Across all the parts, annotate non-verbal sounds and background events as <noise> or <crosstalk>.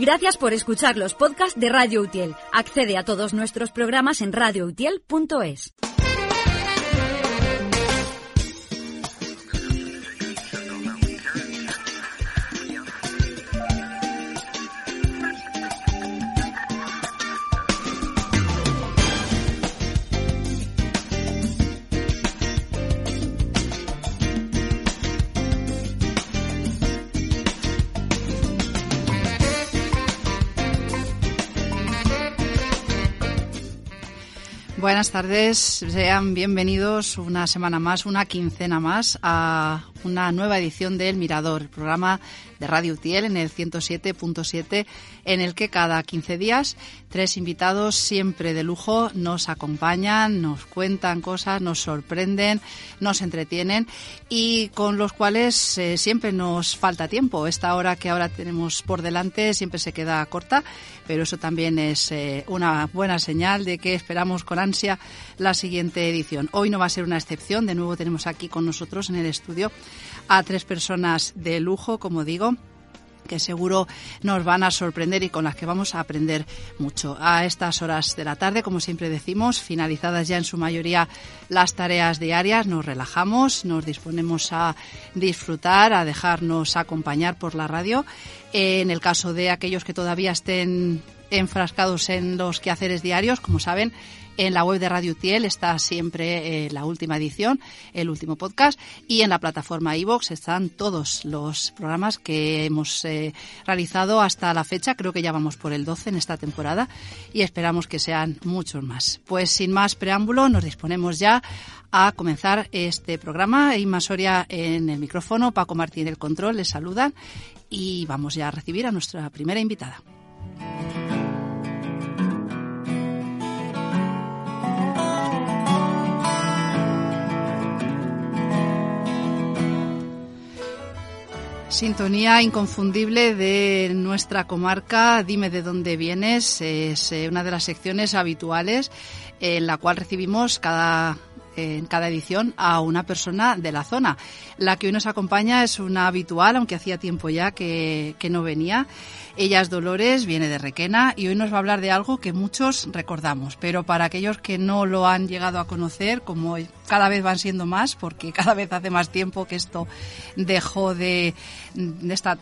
Gracias por escuchar los podcasts de Radio Utiel. Accede a todos nuestros programas en radioutiel.es. Buenas tardes, sean bienvenidos una semana más, una quincena más a una nueva edición de El Mirador, el programa de Radio Utiel en el 107.7, en el que cada 15 días tres invitados siempre de lujo nos acompañan, nos cuentan cosas, nos sorprenden, nos entretienen y con los cuales eh, siempre nos falta tiempo. Esta hora que ahora tenemos por delante siempre se queda corta, pero eso también es eh, una buena señal de que esperamos con ansia la siguiente edición. Hoy no va a ser una excepción, de nuevo tenemos aquí con nosotros en el estudio a tres personas de lujo, como digo que seguro nos van a sorprender y con las que vamos a aprender mucho. A estas horas de la tarde, como siempre decimos, finalizadas ya en su mayoría las tareas diarias, nos relajamos, nos disponemos a disfrutar, a dejarnos acompañar por la radio. En el caso de aquellos que todavía estén enfrascados en los quehaceres diarios, como saben, en la web de Radio Tiel está siempre eh, la última edición, el último podcast, y en la plataforma iVox están todos los programas que hemos eh, realizado hasta la fecha. Creo que ya vamos por el 12 en esta temporada y esperamos que sean muchos más. Pues sin más preámbulo, nos disponemos ya a comenzar este programa. Inma Soria en el micrófono, Paco Martín el control, les saludan y vamos ya a recibir a nuestra primera invitada. Sintonía inconfundible de nuestra comarca. Dime de dónde vienes. Es eh, una de las secciones habituales en la cual recibimos cada en cada edición a una persona de la zona. La que hoy nos acompaña es una habitual, aunque hacía tiempo ya que, que no venía. Ella es Dolores, viene de Requena y hoy nos va a hablar de algo que muchos recordamos, pero para aquellos que no lo han llegado a conocer, como cada vez van siendo más, porque <laughs> cada vez hace más tiempo que esto dejó de, de esta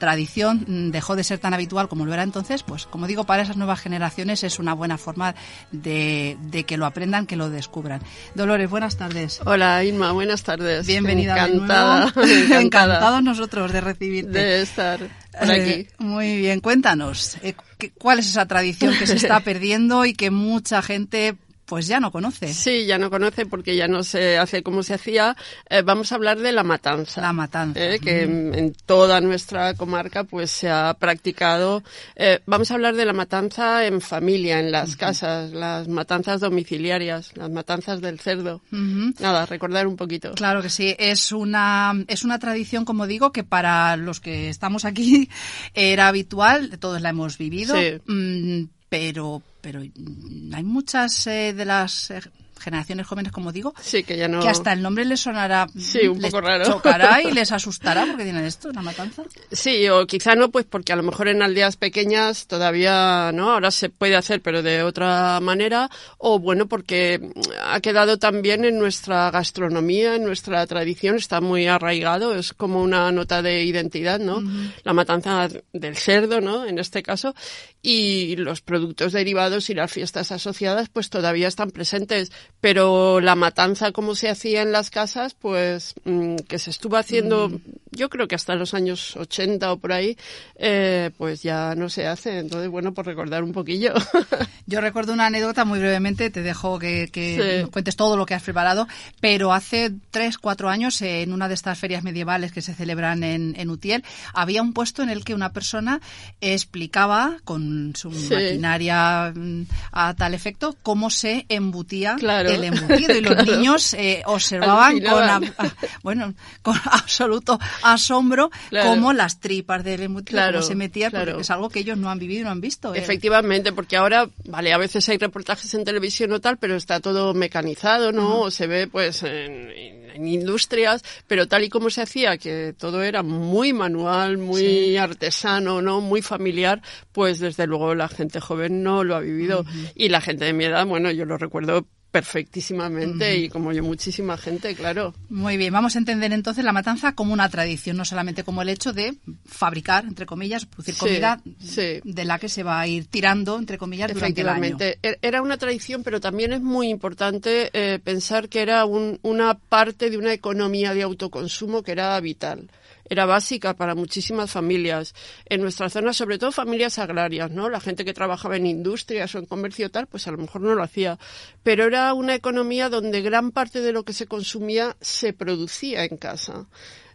tradición mm, dejó de ser tan habitual como lo era entonces, pues como digo, para esas nuevas generaciones es una buena forma de, que lo aprendan, que lo descubran. Dolores, buenas tardes. Hola Inma, buenas tardes. Bienvenida. <laughs> Encantada. Encantados nosotros de recibirte. De estar por aquí. Eh, muy bien, cuéntanos, eh, ¿cuál es esa tradición que se está <laughs> perdiendo y que mucha gente pues ya no conoce. Sí, ya no conoce porque ya no se hace como se hacía. Eh, vamos a hablar de la matanza. La matanza. Eh, que en, toda nuestra comarca pues se ha practicado. Eh, vamos a hablar de la matanza en familia, en las casas, las matanzas domiciliarias, las matanzas del cerdo. Nada, recordar un poquito. Claro que sí. Es una, es una tradición, como digo, que para los que estamos aquí <laughs> era habitual. Todos la hemos vivido. Sí. Mm, pero pero hay muchas eh, de las eh, generaciones jóvenes, como digo, sí, que, ya no... que hasta el nombre les sonará, sí, un poco les raro. chocará y <laughs> les asustará porque tienen esto, una matanza. Sí, o quizá no, pues porque a lo mejor en aldeas pequeñas todavía, ¿no? Ahora se puede hacer, pero de otra manera, o bueno, porque ha quedado también en nuestra gastronomía, en nuestra tradición, está muy arraigado, es como una nota de identidad, ¿no? La matanza del cerdo, ¿no? En este caso, y los productos derivados y las fiestas asociadas, pues todavía están presentes pero la matanza como se hacía en las casas, pues mm, que se estuvo haciendo, mm. yo creo que hasta los años 80 o por ahí, eh, pues ya no se hace. Entonces, bueno, por recordar un poquillo. <laughs> yo recuerdo una anécdota muy brevemente, te dejo que, que cuentes todo lo que has preparado, pero hace tres, cuatro años, en una de estas ferias medievales que se celebran en, en Utiel, había un puesto en el que una persona explicaba con su maquinaria mm, a tal efecto cómo se embutía claro el embutido y <laughs> los niños eh, observaban con, bueno, con <laughs> absoluto asombro cómo las tripas del embutido se metían, porque es algo que ellos no han vivido y no han visto. ¿eh? Efectivamente, porque ahora, vale, a veces hay reportajes en televisión o tal, pero está todo mecanizado, ¿no? O se ve, pues, en, industrias, pero tal y como se hacía, que todo era muy manual, muy artesano, ¿no? Muy familiar, pues desde luego la gente joven no lo ha vivido. Y la gente de mi edad, bueno, yo lo recuerdo perfectísimamente y como yo muchísima gente, claro. Muy bien, vamos a entender entonces la matanza como una tradición, no solamente como el hecho de fabricar, entre comillas, producir comida de la que se va a ir tirando, entre comillas, durante el año. E-, era una tradición, pero también es muy importante eh, pensar que era una parte de una economía de autoconsumo que era vital era básica para muchísimas familias. En nuestra zona, sobre todo familias agrarias, ¿no? La gente que trabajaba en industrias o en comercio tal, pues a lo mejor no lo hacía. Pero era una economía donde gran parte de lo que se consumía se producía en casa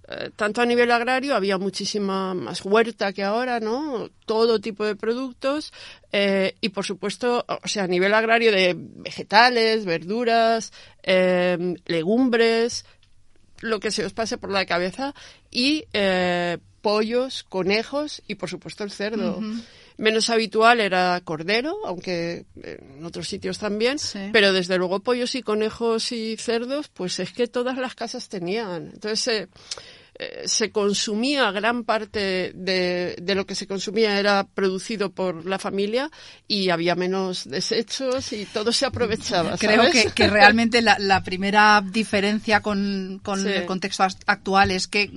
eh, tanto a nivel agrario había muchísima más huerta que ahora, ¿no? Todo tipo de productos eh, y por supuesto, o sea, a nivel agrario de vegetales, verduras, eh, legumbres, lo que se os pase por la cabeza y eh, pollos, conejos y por supuesto el cerdo. Menos habitual era cordero, aunque en otros sitios también, pero desde luego pollos y conejos y cerdos, pues es que todas las casas tenían. Entonces, eh, eh, se consumía gran parte de, de, lo que se consumía era producido por la familia y había menos desechos y todo se aprovechaba. Creo que, que, realmente la, la, primera diferencia con, con el contexto actual es que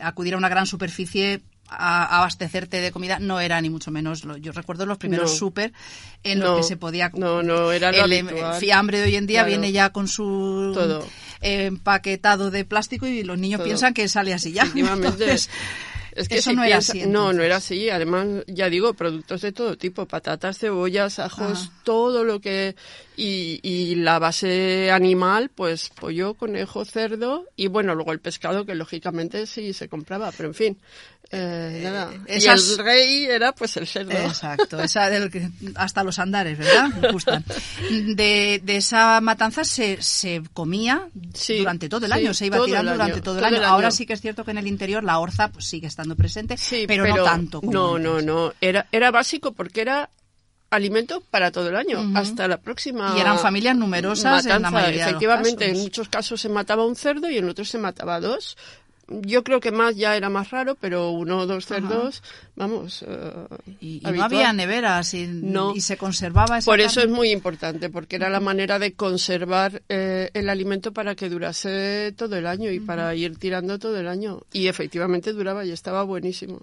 acudir a una gran superficie a abastecerte de comida no era ni mucho menos. Yo recuerdo los primeros súper en los que se podía. No, no, era el, em, fiambre de hoy en día viene ya con su empaquetado de plástico y los niños piensan que sale así ya. Es que Eso no era así. No, no era así. Además, ya digo, productos de todo tipo, patatas, cebollas, ajos, ah. todo lo que... Y, y la base animal, pues pollo, conejo, cerdo y bueno, luego el pescado que lógicamente sí se compraba, pero en fin. Eh, nada. Y el rey era pues el cerdo. Exacto, esa del que, hasta los andares, ¿verdad? <laughs> De, de esa matanza se, se comía durante todo el año, se iba tirando durante todo, el, año. Ahora sí que es cierto que en el interior la orza pues sigue estando presente, pero, no tanto. Como no, no, no. Era, era básico porque era alimento para todo el año, hasta la próxima. Y eran familias numerosas en la mayoría Efectivamente, en muchos casos se mataba un cerdo y en otros se mataba dos yo creo que más ya era más raro, pero uno dos cerdos, vamos. Eh, y, no había neveras y, y se conservaba esa Por eso es muy importante, porque era la manera de conservar eh, el alimento para que durase todo el año y para ir tirando todo el año. Y efectivamente duraba y estaba buenísimo.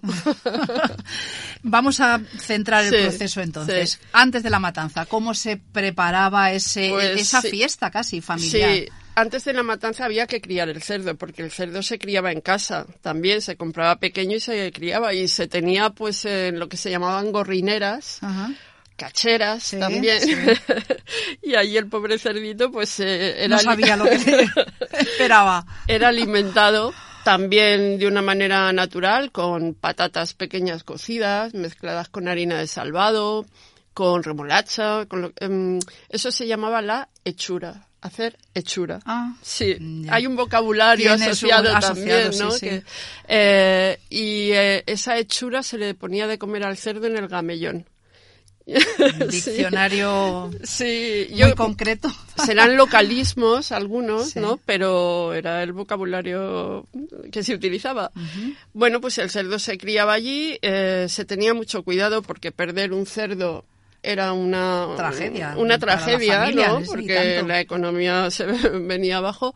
<laughs> vamos a centrar el proceso entonces. Antes de la matanza, ¿cómo se preparaba ese, pues esa fiesta casi familiar? Sí antes de la matanza había que criar el cerdo, porque el cerdo se criaba en casa también, se compraba pequeño y se criaba y se tenía pues en lo que se llamaban gorrineras. cacheras también. <laughs> y ahí el pobre cerdito pues eh, era no sabía lo que <laughs> esperaba. Era alimentado también de una manera natural con patatas pequeñas cocidas mezcladas con harina de salvado con remolacha con em, eso se llamaba la hechura hacer hechura. Ah, sí, hay un vocabulario asociado, también, ¿no? Eh, y eh, esa hechura se le ponía de comer al cerdo en el gamellón. <laughs> Diccionario sí, muy concreto. Serán localismos algunos, ¿no? Pero era el vocabulario que se utilizaba. Bueno, pues el cerdo se criaba allí, eh, se tenía mucho cuidado porque perder un cerdo era una tragedia, una tragedia, ¿no? Porque la economía <laughs> se venía abajo.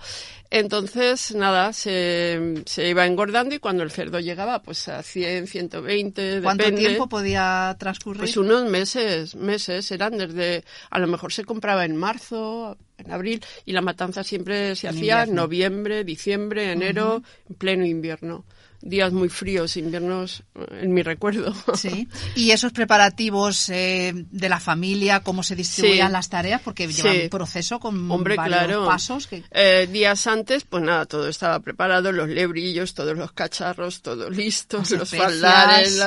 Entonces, nada, se, se, iba engordando y cuando el cerdo llegaba pues a 100, 120, ¿Cuánto tiempo podía transcurrir? Pues unos meses, meses, eran desde, a lo mejor se compraba en marzo, en abril, y la matanza siempre se hacía en noviembre, diciembre, enero, en pleno invierno días muy fríos, inviernos en mi recuerdo. <laughs> Sí. Y esos preparativos eh, de la familia, cómo se distribuían las tareas, porque llevan un proceso con Hombre, varios pasos. Que... Eh, días antes, pues nada, todo estaba preparado, los lebrillos, todos los cacharros, todo listo, los faldares,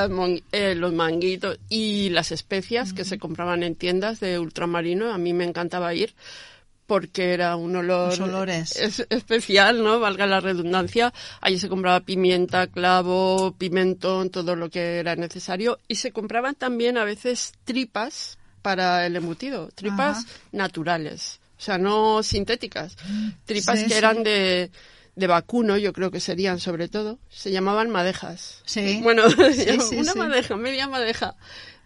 eh, los manguitos y las especias que se compraban en tiendas de ultramarino. A mí me encantaba ir porque era un olor es- especial, ¿no? Valga la redundancia. Allí se compraba pimienta, clavo, pimentón, todo lo que era necesario. Y se compraban también a veces tripas para el embutido, tripas Ajá. naturales, o sea, no sintéticas. Tripas Sí, que sí. eran de, de vacuno, yo creo que serían sobre todo. Se llamaban madejas. Sí. Bueno, <laughs> Sí, una madeja, media madeja.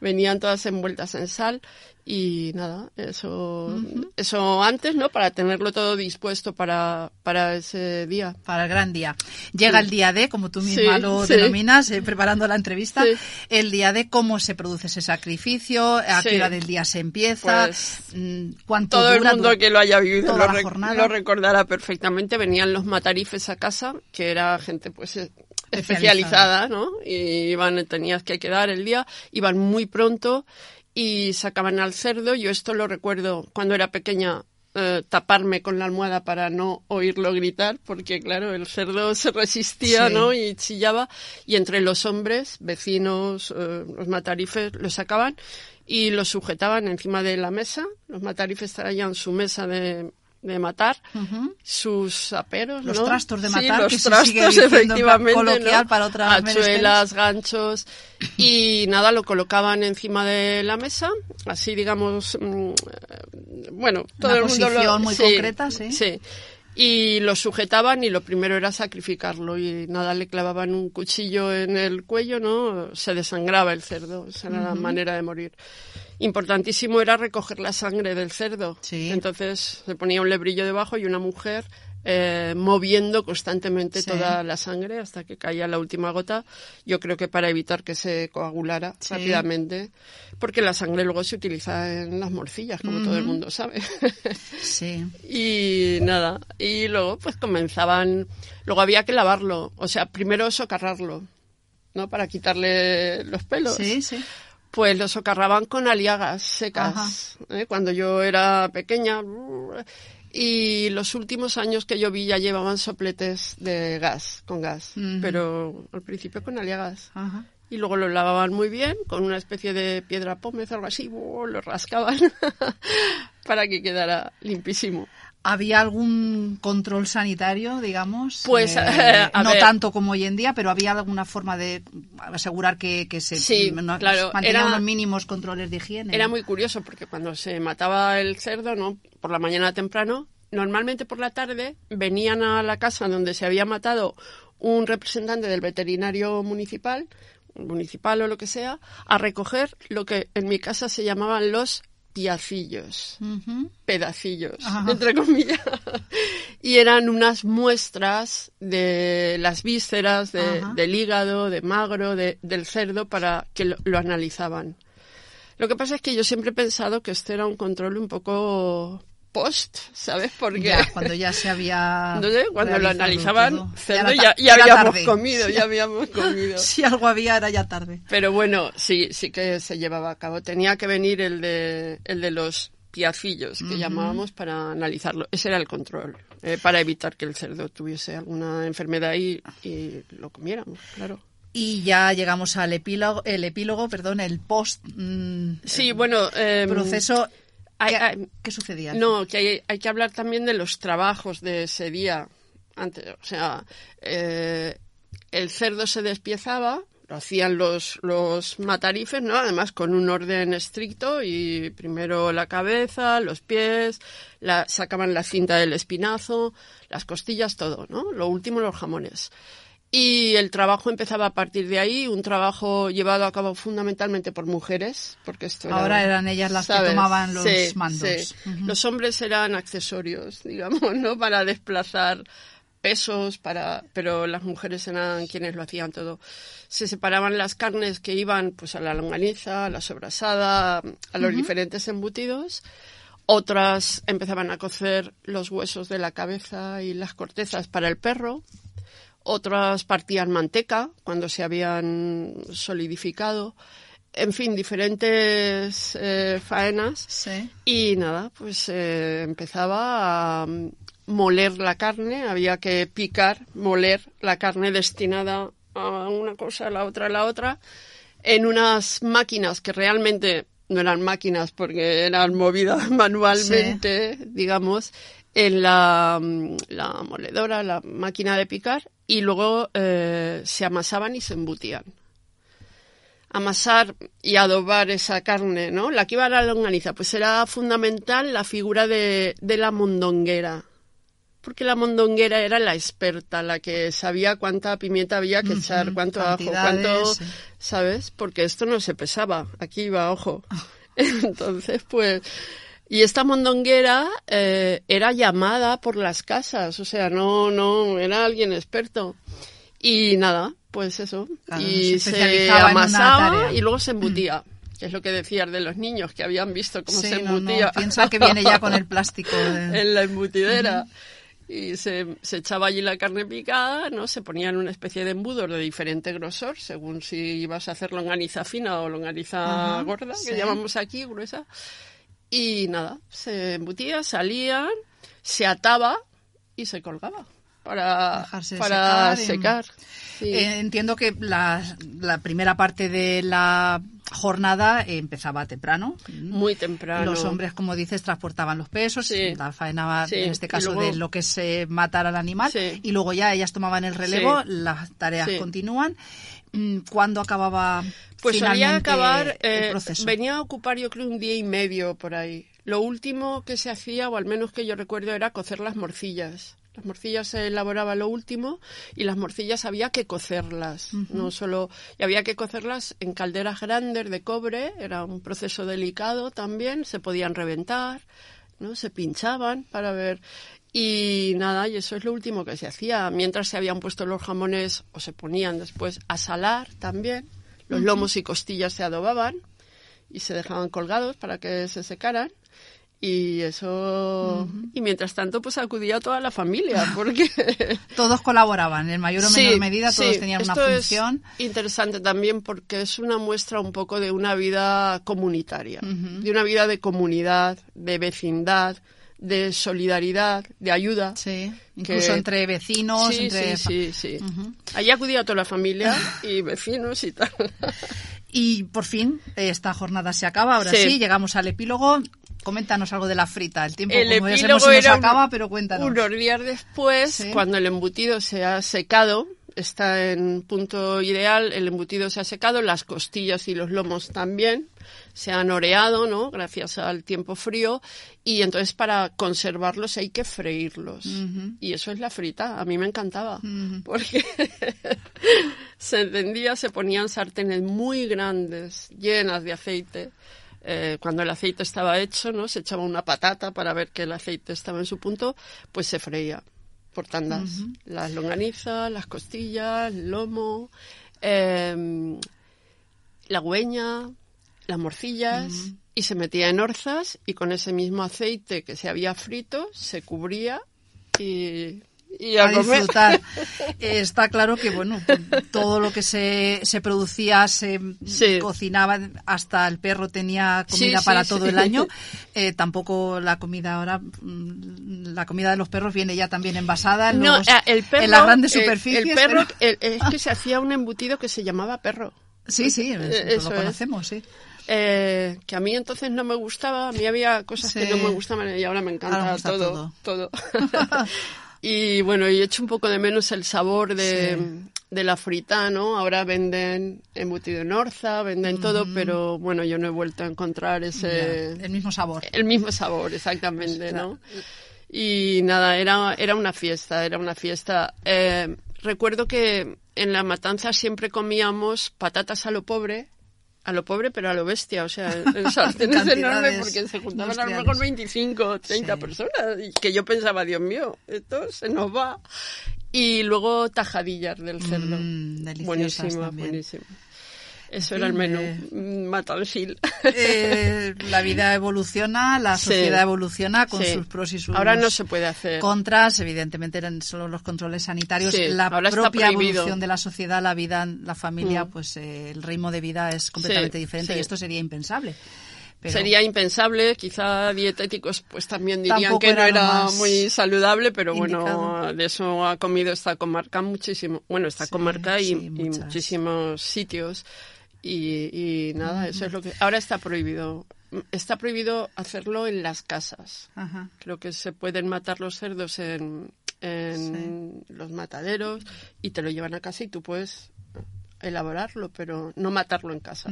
Venían todas envueltas en sal y nada, eso, eso antes, ¿no? Para tenerlo todo dispuesto para, para ese día. Para el gran día. Llega el día de, como tú misma Sí, lo sí. denominas, eh, preparando la entrevista, el día de cómo se produce ese sacrificio, a qué hora del día se empieza, Pues, mm, cuánto Todo el mundo que lo haya vivido lo, rec- jornada. lo recordará perfectamente. Venían los matarifes a casa, que era gente pues eh, Especializada. ¿no? Y iban, tenías que quedar el día, iban muy pronto y sacaban al cerdo. Yo esto lo recuerdo cuando era pequeña. eh, taparme con la almohada para no oírlo gritar, porque claro, el cerdo se resistía, Sí. ¿no? Y chillaba, y entre los hombres, vecinos, eh, los matarifes, lo sacaban y los sujetaban encima de la mesa. Los matarifes traían su mesa de, de matar, sus aperos, Los ¿no? trastos de Sí, matar, los que se trastos, sigue efectivamente, coloquial ¿no? para otras Hachuelas, ganchos, y nada, lo colocaban encima de la mesa, así digamos, mm, eh, bueno, todo Una el mundo lo- muy concreta, sí. Sí. Y lo sujetaban y lo primero era sacrificarlo y nada, le clavaban un cuchillo en el cuello, ¿no? Se desangraba el cerdo, esa era la manera de morir. Importantísimo era recoger la sangre del cerdo. Sí. Entonces se ponía un lebrillo debajo y una mujer eh, moviendo constantemente Sí. toda la sangre hasta que caía la última gota. Yo creo que para evitar que se coagulara Sí. rápidamente, porque la sangre luego se utiliza en las morcillas, como todo el mundo sabe. <laughs> Sí. <laughs> Y nada, y luego pues comenzaban, luego había que lavarlo, o sea, primero socarrarlo, ¿no? Para quitarle los pelos. Sí, sí. Pues lo socarraban con aliagas secas, ¿eh? cuando yo era pequeña. Y los últimos años que yo vi ya llevaban sopletes de gas, con gas, pero al principio con aliagas. Ajá. Y luego lo lavaban muy bien con una especie de piedra pómez o algo así, lo rascaban <laughs> para que quedara limpísimo. ¿Había algún control sanitario, digamos? Pues, Eh, <laughs> no ver. tanto como hoy en día, pero había alguna forma de asegurar que, que se Sí, no- claro, mantenían unos mínimos controles de higiene. Era muy curioso porque cuando se mataba el cerdo, ¿no? Por la mañana temprano, normalmente por la tarde venían a la casa donde se había matado un representante del veterinario municipal, municipal o lo que sea, a recoger lo que en mi casa se llamaban los piacillos Ujú. pedacillos, Ajá. entre comillas. Y eran unas muestras de las vísceras, de- del hígado, de magro, de- del cerdo, para que lo, lo analizaban. Lo que pasa es que yo siempre he pensado que este era un control un poco post, ¿sabes? Porque Ya, cuando ya se había. <laughs> no sé, cuando lo analizaban, todo. cerdo ya, habíamos tarde. comido, Sí. ya habíamos <laughs> comido. Si algo había, era ya tarde. Pero bueno, sí, sí que se llevaba a cabo. Tenía que venir el de, el de los piacillos, que llamábamos, para analizarlo. Ese era el control, eh, para evitar que el cerdo tuviese alguna enfermedad y, y lo comiéramos, claro. Y ya llegamos al epílogo, el epílogo, perdón, el post mm, Sí, bueno... em, proceso. Hay- ¿Qué, hay- qué sucedía? No, que hay, hay que hablar también de los trabajos de ese día. Antes, o sea, eh, el cerdo se despiezaba, lo hacían los, los matarifes, ¿no? Además con un orden estricto y primero la cabeza, los pies, la, sacaban la cinta del espinazo, las costillas, todo, ¿no? Lo último los jamones. Y el trabajo empezaba a partir de ahí, un trabajo llevado a cabo fundamentalmente por mujeres, porque esto era- Ahora eran ellas las que tomaban los Sí, mandos. sí. Los hombres eran accesorios, <laughs> digamos, ¿no? Para desplazar pesos, para, pero las mujeres eran quienes lo hacían todo. Se separaban las carnes que iban pues a la longaniza, a la sobrasada, a los diferentes embutidos. Otras empezaban a cocer los huesos de la cabeza y las cortezas para el perro. Otras partían manteca cuando se habían solidificado. En fin, diferentes eh, faenas. Sí. Y nada, pues eh, empezaba a moler la carne, había que picar, moler la carne destinada a una cosa, a la otra, a la otra, en unas máquinas que realmente no eran máquinas porque eran movidas <laughs> manualmente, digamos, en la, mm, la, moledora, la máquina de picar, y luego eh, se amasaban y se embutían. Amasar y adobar esa carne, ¿no? La que iba a la longaniza, pues era fundamental la figura de, de la mondonguera porque la mondonguera era la experta, la que sabía cuánta pimienta había que echar, cuánto ajo, cuánto, ¿sabes? Porque esto no se pesaba, aquí iba, ojo. Ah. <laughs> Entonces, pues, y esta mondonguera eh, era llamada por las casas, o sea, no, no, era alguien experto. Y nada, pues eso. y se, amasaba y luego se embutía. que es lo que decías de los niños que habían visto cómo se embutía. piensa que viene ya con el <laughs> plástico. en la embutidera y se, se, echaba allí la carne picada, ¿no? Se ponían una especie de embudo de diferente grosor, según si ibas a hacer longaniza fina o longaniza gorda, que llamamos aquí, gruesa. Y nada, se embutía, salían, se ataba y se colgaba para, para secar. Eh, entiendo que la, la, primera parte de la jornada empezaba temprano. Muy temprano. Los hombres, como dices, transportaban los pesos, la faena, en este caso, de lo que es matar al animal, y luego ya ellas tomaban el relevo, las tareas continúan. Mm, ¿Cuándo acababa pues solía acabar, el eh, proceso? venía a ocupar yo creo un día y medio por ahí. Lo último que se hacía, o al menos que yo recuerdo, era cocer las morcillas. Las morcillas se elaboraba lo último y las morcillas había que cocerlas, no solo y había que cocerlas en calderas grandes de cobre, era un proceso delicado también, se podían reventar, ¿no? Se pinchaban para ver y nada, y eso es lo último que se hacía, mientras se habían puesto los jamones o se ponían después a salar también, los lomos y costillas se adobaban y se dejaban colgados para que se secaran. Y eso y mientras tanto pues acudía toda la familia <laughs> porque todos colaboraban en mayor o menor medida todos tenían una función es interesante también porque es una muestra un poco de una vida comunitaria de una vida de comunidad de vecindad de solidaridad, de ayuda. Sí, incluso entre vecinos. Sí, entre... sí, sí, sí. Allí acudía toda la familia <laughs> y vecinos y tal. Y por fin, esta jornada se acaba. Ahora sí, llegamos al epílogo. Coméntanos algo de la frita. El tiempo, el como ya sabemos, se acaba, pero cuéntanos. Unos días después, cuando el embutido se ha secado, está en punto ideal, el embutido se ha secado, las costillas y los lomos también se han oreado, ¿no? Gracias al tiempo frío. Y entonces para conservarlos hay que freírlos. Y eso es la frita. A mí me encantaba. Porque <laughs> se encendía, se ponían sartenes muy grandes, llenas de aceite eh, cuando el aceite estaba hecho, ¿no? Se echaba una patata para ver que el aceite estaba en su punto, pues se freía por tandas. Las longanizas, las costillas, el lomo, em, la hueña, las morcillas, y se metía en orzas y con ese mismo aceite que se había frito se cubría y y a, disfrutar. <laughs> Está claro que, bueno, todo lo que se, se producía, se cocinaba, hasta el perro tenía comida para todo el año. <laughs> Eh, tampoco la comida ahora, mm, la comida de los perros viene ya también envasada en, no, eh, el perro, en las grandes superficies. El, perro, es que <laughs> se hacía un embutido que se llamaba perro. Sí, sí, eh, eso lo conocemos, sí. que a mí entonces no me gustaba, a mí había cosas que no me gustaban y ahora me encanta todo. todo. Y bueno, y hecho un poco de menos el sabor de, de la frita, ¿no? Ahora venden embutido en orza, venden todo, pero bueno, yo no he vuelto a encontrar ese... el mismo sabor. El mismo sabor, exactamente, ¿no? Y nada, era, era una fiesta, era una fiesta. Eh, recuerdo que en la matanza siempre comíamos patatas a lo pobre, a lo pobre, pero a lo bestia, o sea, <laughs> en sartenes enormes porque se juntaban a lo mejor 25 o 30 personas y que yo pensaba, Dios mío, esto se nos va. Y luego tajadillas del cerdo. Mm, buenísimo, buenísimo. Eso era el menú, eh, matansil. Eh, la vida evoluciona, la sociedad evoluciona con sus pros y sus Ahora no se puede hacer. contras, evidentemente eran solo los controles sanitarios. la propia evolución de la sociedad, la vida, la familia, mm. pues eh, el ritmo de vida es completamente diferente y esto sería impensable. Sería impensable, quizá dietéticos pues también dirían que no era muy saludable, pero bueno, de eso ha comido esta comarca muchísimo, bueno, esta comarca y, y muchísimos sitios Y, y nada, eso es lo que... Ahora está prohibido. Está prohibido hacerlo en las casas. Ajá. Creo que se pueden matar los cerdos en, en los mataderos y te lo llevan a casa y tú puedes elaborarlo, pero no matarlo en casa.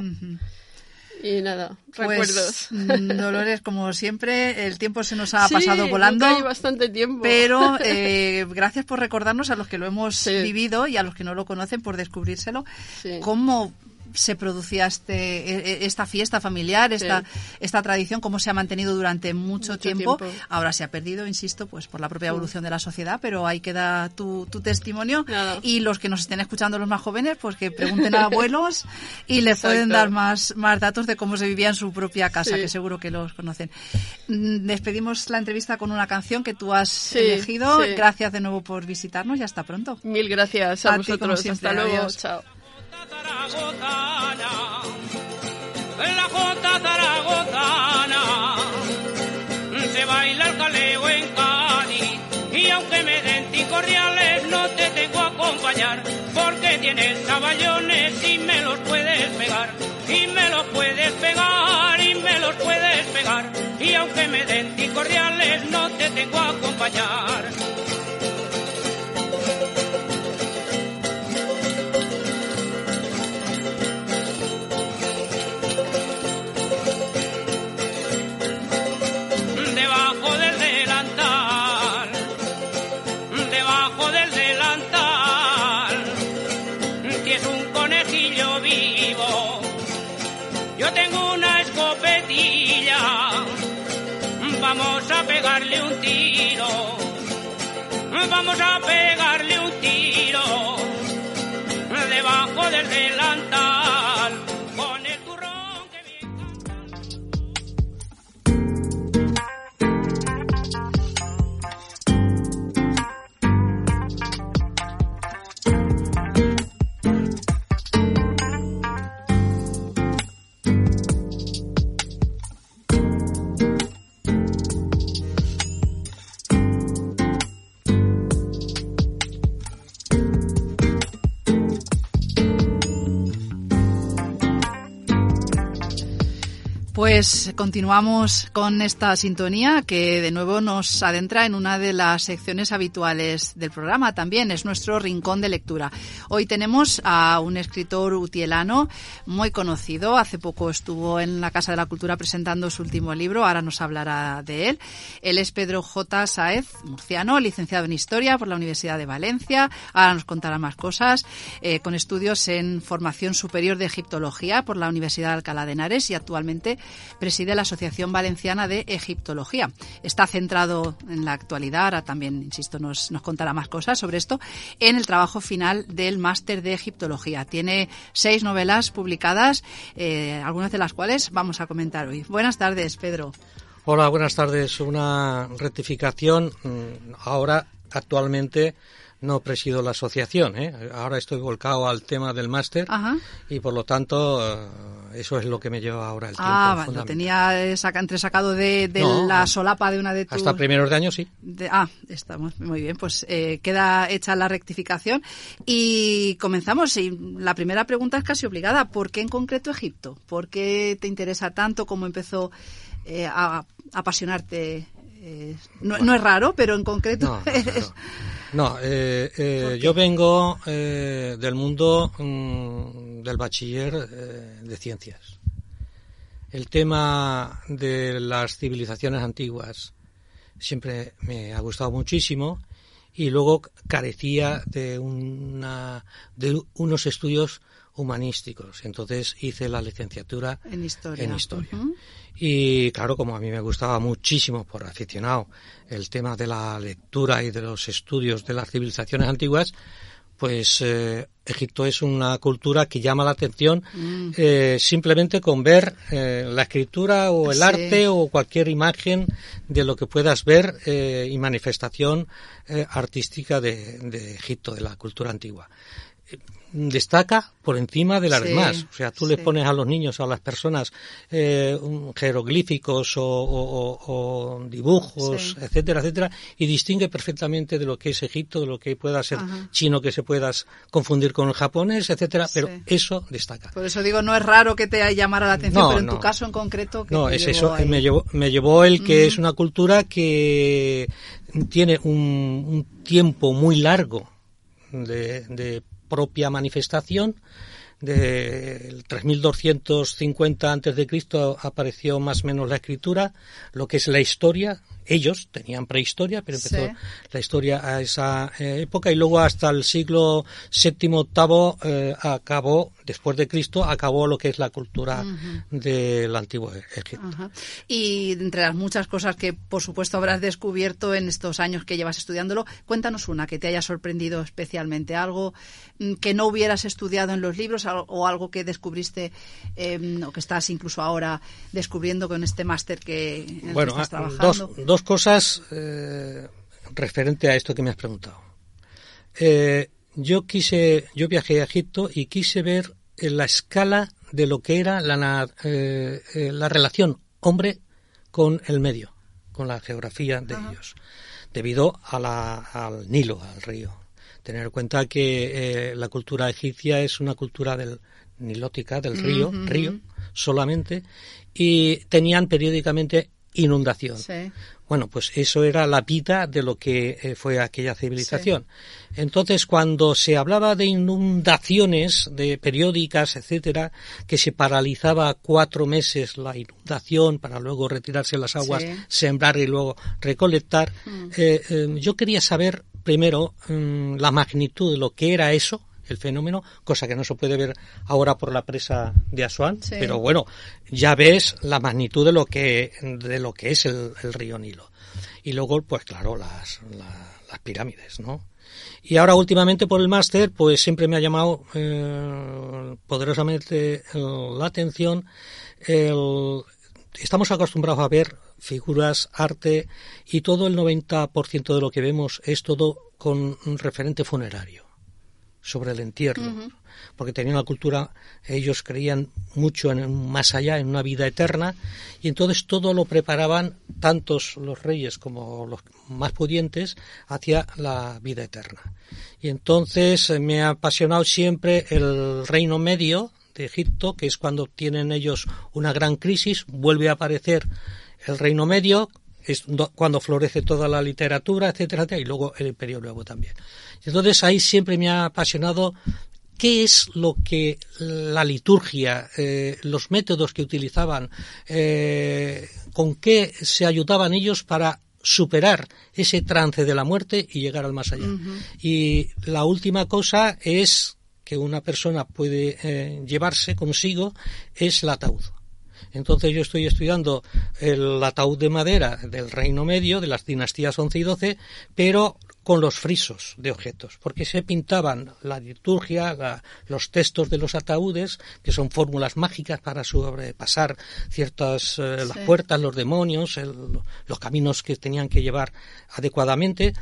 Y nada, Pues, recuerdos. mm, Dolores, como siempre, el tiempo se nos ha Sí, pasado volando. hay bastante tiempo. Pero eh, <laughs> gracias por recordarnos a los que lo hemos Sí. vivido y a los que no lo conocen por descubrírselo. Sí. ¿Cómo se producía este, e- e- esta fiesta familiar, esta, esta tradición, cómo se ha mantenido durante mucho, Mucho tiempo? tiempo. Ahora se ha perdido, insisto, pues por la propia evolución de la sociedad, pero ahí queda tu, tu testimonio. Nada. Y los que nos estén escuchando, los más jóvenes, pues que pregunten a abuelos y les Exacto. pueden dar más, más datos de cómo se vivía en su propia casa, Sí. que seguro que los conocen. Mm, Despedimos la entrevista con una canción que tú has Sí, elegido. Gracias de nuevo por visitarnos y hasta pronto. Mil gracias A a, ti, como vosotros. siempre, Hasta luego. adiós. Chao. Zaragozana, la jota zaragozana, se baila el caleo en Cádiz, y aunque me den ticorriales no te tengo a acompañar, porque tienes caballones y me los puedes pegar, y me los puedes pegar, y me los puedes pegar, y aunque me den ticorriales no te tengo a acompañar. Pegarle un tiro, vamos a pegarle un tiro, debajo del delantal, Pues continuamos con esta sintonía que de nuevo nos adentra en una de las secciones habituales del programa. También es nuestro rincón de lectura. Hoy tenemos a un escritor utielano muy conocido. Hace poco estuvo en la Casa de la Cultura presentando su último libro. Ahora nos hablará de él. Él es Pedro J. Saez, murciano, licenciado en Historia por la Universidad de Valencia. Ahora nos contará más cosas. eh, con estudios en formación superior de egiptología por la Universidad de Alcalá de Henares y actualmente preside la Asociación Valenciana de Egiptología. Está centrado en la actualidad, ahora también, insisto, nos, nos contará más cosas sobre esto, en el trabajo final del máster de Egiptología. Tiene seis novelas publicadas, eh, algunas de las cuales vamos a comentar hoy. Buenas tardes, Pedro. Hola, buenas tardes. Una rectificación. Mm, Ahora, actualmente, no presido la asociación. ¿eh? Ahora estoy volcado al tema del máster Ajá. y, por lo tanto, eh, eso es lo que me lleva ahora el tiempo. Ah, vale, lo tenía saca, entresacado de, de No, la solapa de una de tus... Hasta primeros de año, sí. De- ah, estamos muy bien. Pues eh, queda hecha la rectificación y comenzamos. Y la primera pregunta es casi obligada. ¿Por qué en concreto Egipto? ¿Por qué te interesa tanto? ¿Cómo empezó eh, a, a apasionarte? Eh, no, no es raro, pero en concreto No, no, es- <laughs> claro. No, eh, eh, yo vengo eh, del mundo mm, del bachiller eh, de ciencias. El tema de las civilizaciones antiguas siempre me ha gustado muchísimo y luego carecía de una de unos estudios humanísticos. Entonces hice la licenciatura en historia. en historia. Y claro, como a mí me gustaba muchísimo, por aficionado, el tema de la lectura y de los estudios de las civilizaciones antiguas, pues eh, Egipto es una cultura que llama la atención Mm. eh, simplemente con ver eh, la escritura o el Sí. arte o cualquier imagen de lo que puedas ver eh, y manifestación artística de, de Egipto, de la cultura antigua. Destaca por encima de las Sí, demás. O sea, tú sí. le pones a los niños, a las personas, eh, jeroglíficos o, o- o- dibujos, Sí. etcétera, etcétera, y distingue perfectamente de lo que es Egipto, de lo que pueda ser Ajá. chino que se puedas confundir con el japonés, etcétera, pero eso destaca. Por eso digo, no es raro que te llamara la atención, No, pero en no. tu caso en concreto... que No, es llevó eso. ahí? Me llevó, me llevó el que es una cultura que tiene un, un tiempo muy largo de, de propia manifestación. Del 3250 antes de Cristo apareció más o menos la escritura, lo que es la historia. Ellos tenían prehistoria, pero empezó Sí. la historia a esa eh, época y luego hasta el siglo VII, VIII eh, acabó, después de Cristo, acabó lo que es la cultura del antiguo Egipto. Ajá. Y entre las muchas cosas que, por supuesto, habrás descubierto en estos años que llevas estudiándolo, cuéntanos una que te haya sorprendido especialmente, algo mm, que no hubieras estudiado en los libros o algo que descubriste eh, o que estás incluso ahora descubriendo con este máster que, en el Bueno, que estás ah, trabajando. dos, dos cosas eh, referente a esto que me has preguntado. Eh, yo quise, yo viajé a Egipto y quise ver en la escala de lo que era la, eh, eh, la relación hombre con el medio, con la geografía de ellos, debido a la, al Nilo, al río. Tener en cuenta que eh, la cultura egipcia es una cultura del nilótica, del río, río solamente, y tenían periódicamente inundación. Sí. Bueno, pues eso era la vida de lo que eh, fue aquella civilización. Entonces, cuando se hablaba de inundaciones, de periódicas, etcétera, que se paralizaba cuatro meses la inundación para luego retirarse las aguas, Sí. sembrar y luego recolectar, eh, eh, yo quería saber primero mm, la magnitud de lo que era eso, el fenómeno, cosa que no se puede ver ahora por la presa de Asuán, Sí. pero bueno, ya ves la magnitud de lo que de lo que es el, el río Nilo. Y luego, pues claro, las, la- las pirámides, ¿no? Y ahora últimamente por el máster, pues siempre me ha llamado eh, poderosamente eh, la atención el, estamos acostumbrados a ver figuras, arte y todo el 90% de lo que vemos es todo con un referente funerario sobre el entierro, porque tenían una cultura, ellos creían mucho en más allá, en una vida eterna, y entonces todo lo preparaban, tantos los reyes como los más pudientes, hacia la vida eterna. Y entonces eh, me ha apasionado siempre el reino medio de Egipto, que es cuando tienen ellos una gran crisis, vuelve a aparecer el reino medio, es do- cuando florece toda la literatura, etcétera, etcétera, y luego el imperio nuevo también. Entonces ahí siempre me ha apasionado qué es lo que la liturgia, eh, los métodos que utilizaban, eh, con qué se ayudaban ellos para superar ese trance de la muerte y llegar al más allá. Y la última cosa es que una persona puede eh, llevarse consigo es el ataúd. Entonces yo estoy estudiando el ataúd de madera del Reino Medio, de las dinastías 11 y 12, pero con los frisos de objetos, porque se pintaban la liturgia, la- los textos de los ataúdes, que son fórmulas mágicas para sobrepasar ciertas eh, las puertas, los demonios, el- los caminos que tenían que llevar adecuadamente,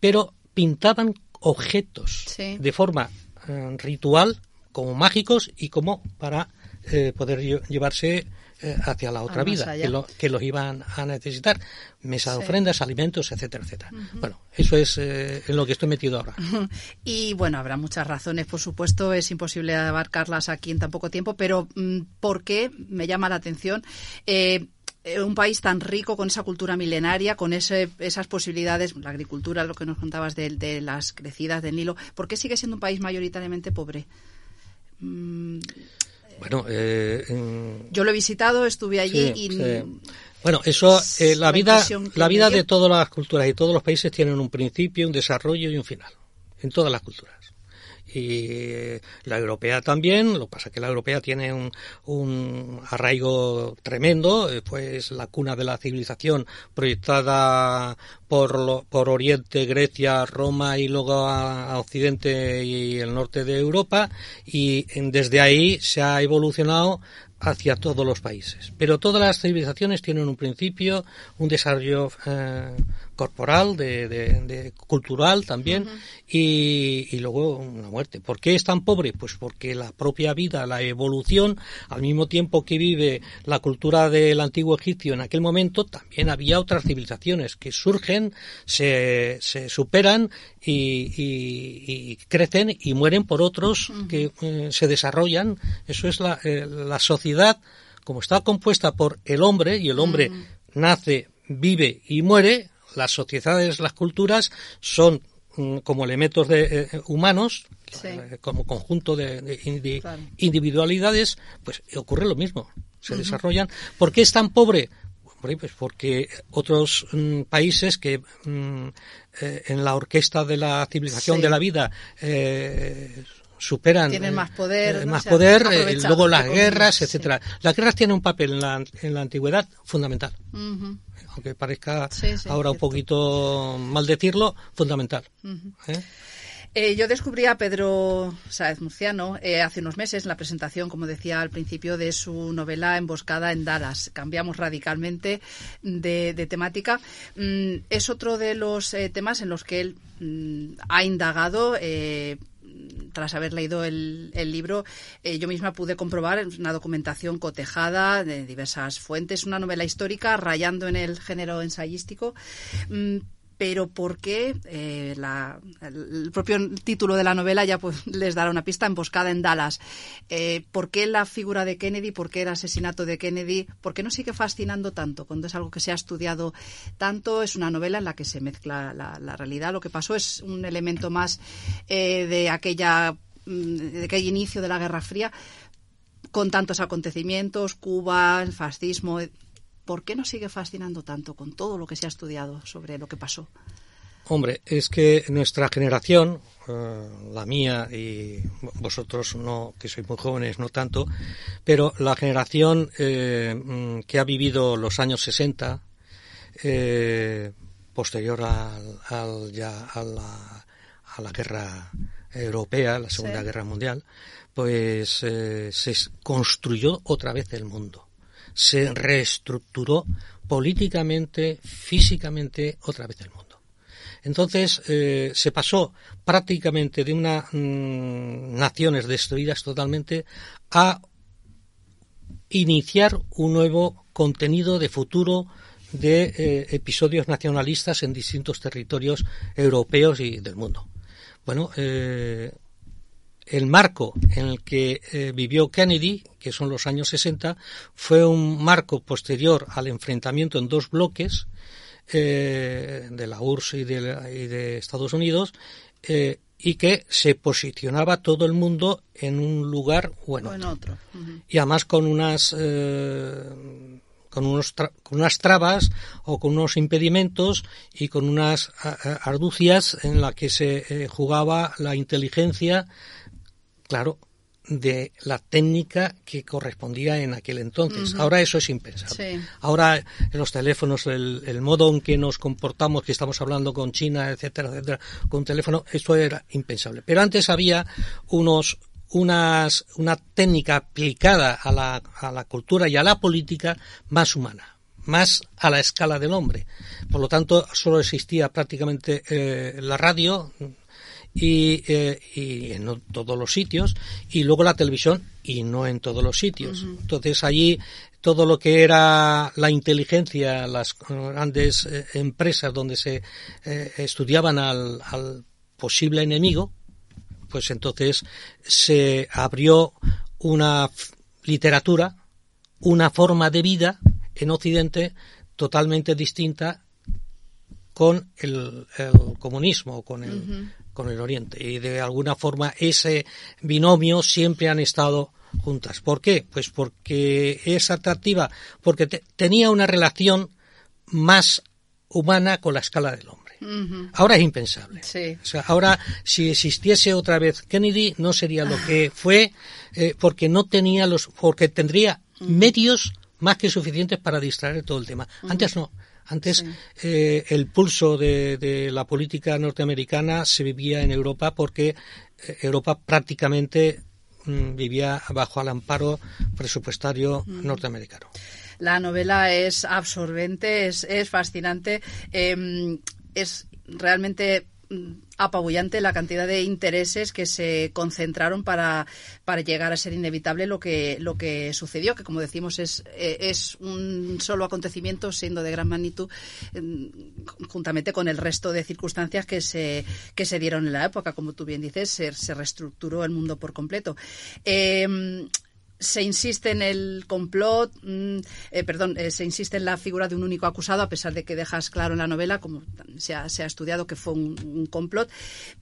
pero pintaban objetos Sí. de forma eh, ritual, como mágicos y como para eh, poder lle- llevarse eh, hacia la otra más vida, que, lo- que los iban a necesitar. Mesa de Sí. ofrendas, alimentos, etcétera, etcétera. Bueno, eso es eh, en lo que estoy metido ahora. Y bueno, habrá muchas razones, por supuesto, es imposible abarcarlas aquí en tan poco tiempo, pero mm, ¿por qué me llama la atención? Eh, un país tan rico con esa cultura milenaria, con ese, esas posibilidades, la agricultura, lo que nos contabas de, de las crecidas del Nilo, ¿por qué sigue siendo un país mayoritariamente pobre? Mm, Bueno, eh, en- yo lo he visitado, estuve allí Sí, y sí. Bueno, eso, eh, la La vida, la vida de todas las culturas y todos los países tienen un principio, un desarrollo y un final. En todas las culturas. Y la europea también, lo que pasa que la europea tiene un, un arraigo tremendo, eh, pues la cuna de la civilización proyectada por, lo- por Oriente, Grecia, Roma y luego a, Occidente y el norte de Europa, y desde ahí se ha evolucionado hacia todos los países. Pero todas las civilizaciones tienen un principio, un desarrollo eh, corporal, de, de, cultural también, y, y, luego una muerte. ¿Por qué es tan pobre? Pues porque la propia vida, la evolución, al mismo tiempo que vive la cultura del antiguo egipcio en aquel momento, también había otras civilizaciones que surgen, se, se superan y, y, crecen y mueren por otros que eh, se desarrollan. Eso es la, eh, la sociedad como está compuesta por el hombre y el hombre nace, vive y muere, las sociedades, las culturas son mm, como elementos de, eh, humanos, eh, como conjunto de, individualidades, pues ocurre lo mismo. Se desarrollan. ¿Por qué es tan pobre? Pues porque otros mm, países que mm, eh, en la orquesta de la civilización de la vida superan tienen más poder, más poder luego las guerras etcétera. Las guerras tienen un papel en la, en la antigüedad fundamental aunque parezca ahora un poquito mal decirlo, fundamental. ¿eh? Eh, yo descubrí a Pedro Sáez Murciano eh, hace unos meses en la presentación, como decía al principio, de su novela Emboscada en Dallas. Cambiamos radicalmente de, temática. Mm, es otro de los temas en los que él mm, ha indagado tras haber leído el, libro, eh, yo misma pude comprobar una documentación cotejada de diversas fuentes, una novela histórica rayando en el género ensayístico. Mm, pero ¿por qué eh, el propio título de la novela ya pues, <laughs> les dará una pista emboscada en Dallas? Eh, ¿Por qué la figura de Kennedy? ¿Por qué el asesinato de Kennedy? ¿Por qué no sigue fascinando tanto cuando es algo que se ha estudiado tanto? Es una novela en la que se mezcla la, realidad. Lo que pasó es un elemento más eh, de aquella mm, de aquel inicio de la Guerra Fría con tantos acontecimientos, Cuba, el fascismo, ¿por qué nos sigue fascinando tanto con todo lo que se ha estudiado sobre lo que pasó? Hombre, es que nuestra generación, eh, la mía y vosotros no, que sois muy jóvenes, no tanto, pero la generación eh, mm, que ha vivido los años 60, eh, posterior al, ya a la, a la guerra europea, la Segunda Guerra Mundial, pues se construyó otra vez el mundo se reestructuró políticamente, físicamente, otra vez el mundo. Entonces eh, se pasó prácticamente de unas mm, naciones destruidas totalmente a iniciar un nuevo contenido de futuro de eh, episodios nacionalistas en distintos territorios europeos y del mundo. Bueno, eh, el marco en el que eh, vivió Kennedy, que son los años 60, fue un marco posterior al enfrentamiento en dos bloques eh, de la URSS y de, Estados Unidos eh, y que se posicionaba todo el mundo en un lugar o en otro. Y además con unas con, unos con unas trabas o con unos impedimentos y con unas arducias en la que se jugaba la inteligencia claro, de la técnica que correspondía en aquel entonces. Ahora eso es impensable. Ahora en los teléfonos, el, modo en que nos comportamos, que estamos hablando con China, etcétera, etcétera, con un teléfono, esto era impensable. Pero antes había unos unas, una técnica aplicada a la, a la cultura y a la política más humana más a la escala del hombre. Por lo tanto, solo existía prácticamente eh, la radio, y, eh, y en todos los sitios y luego la televisión y no en todos los sitios. Entonces allí todo lo que era la inteligencia, las grandes eh, empresas donde se eh, estudiaban al, al posible enemigo, pues entonces se abrió una literatura, una forma de vida en Occidente totalmente distinta con el, el comunismo, con el, con el Oriente. Y de alguna forma ese binomio siempre han estado juntas. ¿Por qué? Pues porque es atractiva, porque tenía una relación más humana con la escala del hombre. Ahora es impensable. O sea, ahora, si existiese otra vez Kennedy, no sería lo que fue, eh, porque no tenía los, porque tendría medios más que suficientes para distraer todo el tema. Antes no. Antes eh, el pulso de, la política norteamericana se vivía en Europa porque eh, Europa prácticamente mm, vivía bajo el amparo presupuestario norteamericano. La novela es absorbente, es, es fascinante, eh, es realmente mm, apabullante la cantidad de intereses que se concentraron para, para llegar a ser inevitable lo que, lo que sucedió, que como decimos es, eh, es un solo acontecimiento siendo de gran magnitud juntamente con el resto de circunstancias que se, que se dieron en la época. Como tú bien dices, se, se reestructuró el mundo por completo. Eh, se insiste en el complot, mm, eh, perdón, eh, se insiste en la figura de un único acusado, a pesar de que dejas claro en la novela, como se ha, se ha estudiado, que fue un, complot.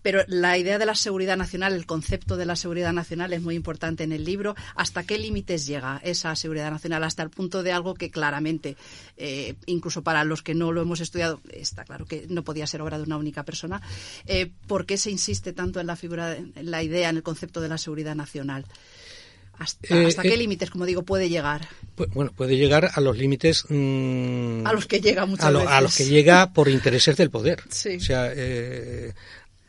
Pero la idea de la seguridad nacional, el concepto de la seguridad nacional es muy importante en el libro. ¿Hasta qué límites llega esa seguridad nacional? Hasta el punto de algo que claramente, eh, incluso para los que no lo hemos estudiado, está claro que no podía ser obra de una única persona. ¿Por qué se insiste tanto en la figura, en la idea, en el concepto de la seguridad nacional? ¿Hasta, eh, hasta qué eh, límites, como digo, puede llegar? Bueno, puede llegar a los límites... Mmm, a los que llega muchas a, lo, veces. a los que llega por intereses del poder. Sí. O sea, eh,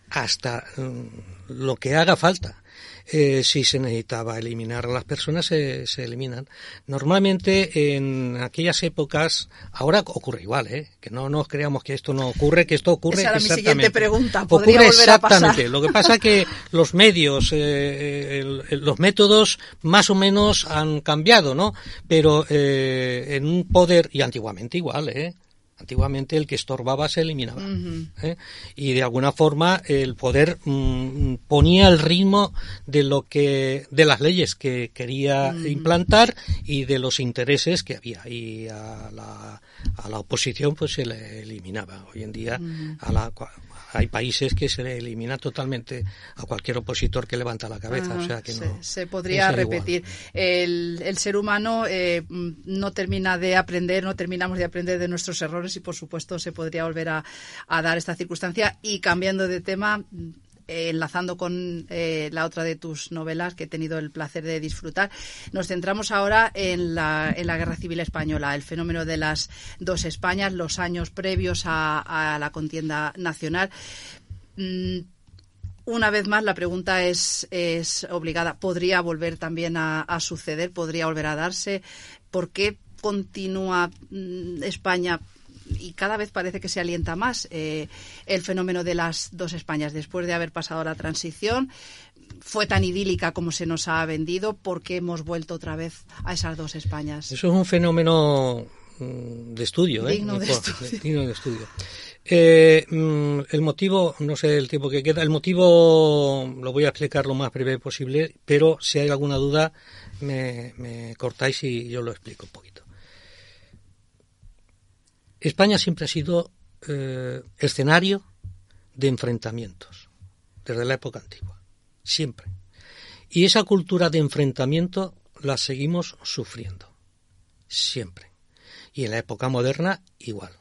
hasta mmm, lo que haga falta. Eh, si se necesitaba eliminar a las personas, se, se, eliminan. Normalmente en aquellas épocas, ahora ocurre igual, ¿eh? que no nos creamos que esto no ocurre, que esto ocurre Esa era exactamente. mi siguiente pregunta. ocurre volver exactamente. A pasar? Lo que pasa es que los medios, eh, el, el, los métodos más o menos han cambiado, ¿no? Pero eh, en un poder, y antiguamente igual, ¿eh? Antiguamente el que estorbaba se eliminaba. Uh -huh. ¿eh? Y de alguna forma el poder mmm, ponía el ritmo de lo que, de las leyes que quería uh -huh. implantar y de los intereses que había. Y a la, a la oposición pues se le eliminaba. Hoy en día uh -huh. a la, hay países que se le elimina totalmente a cualquier opositor que levanta la cabeza. o sea que se, podría repetir. El, el, ser humano eh, no termina de aprender, no terminamos de aprender de nuestros errores y por supuesto se podría volver a, a dar esta circunstancia. Y cambiando de tema, eh, enlazando con eh, la otra de tus novelas que he tenido el placer de disfrutar, nos centramos ahora en la, Guerra Civil Española, el fenómeno de las dos Españas, los años previos a, la contienda nacional. Mm, una vez más, la pregunta es, obligada. ¿Podría volver también a, a, suceder? ¿Podría volver a darse? ¿Por qué continúa mm, España y cada vez parece que se alienta más eh, el fenómeno de las dos Españas después de haber pasado la transición. Fue tan idílica como se nos ha vendido, porque hemos vuelto otra vez a esas dos Españas? Eso es un fenómeno mm, de estudio, digno, ¿eh? de, estudio. <laughs> digno de estudio. Eh, el motivo, no sé el tiempo que queda, el motivo lo voy a explicar lo más breve posible, pero si hay alguna duda me, me cortáis y yo lo explico un poquito. España siempre ha sido eh, escenario de enfrentamientos, desde la época antigua, siempre. Y esa cultura de enfrentamiento la seguimos sufriendo, siempre. Y en la época moderna igual.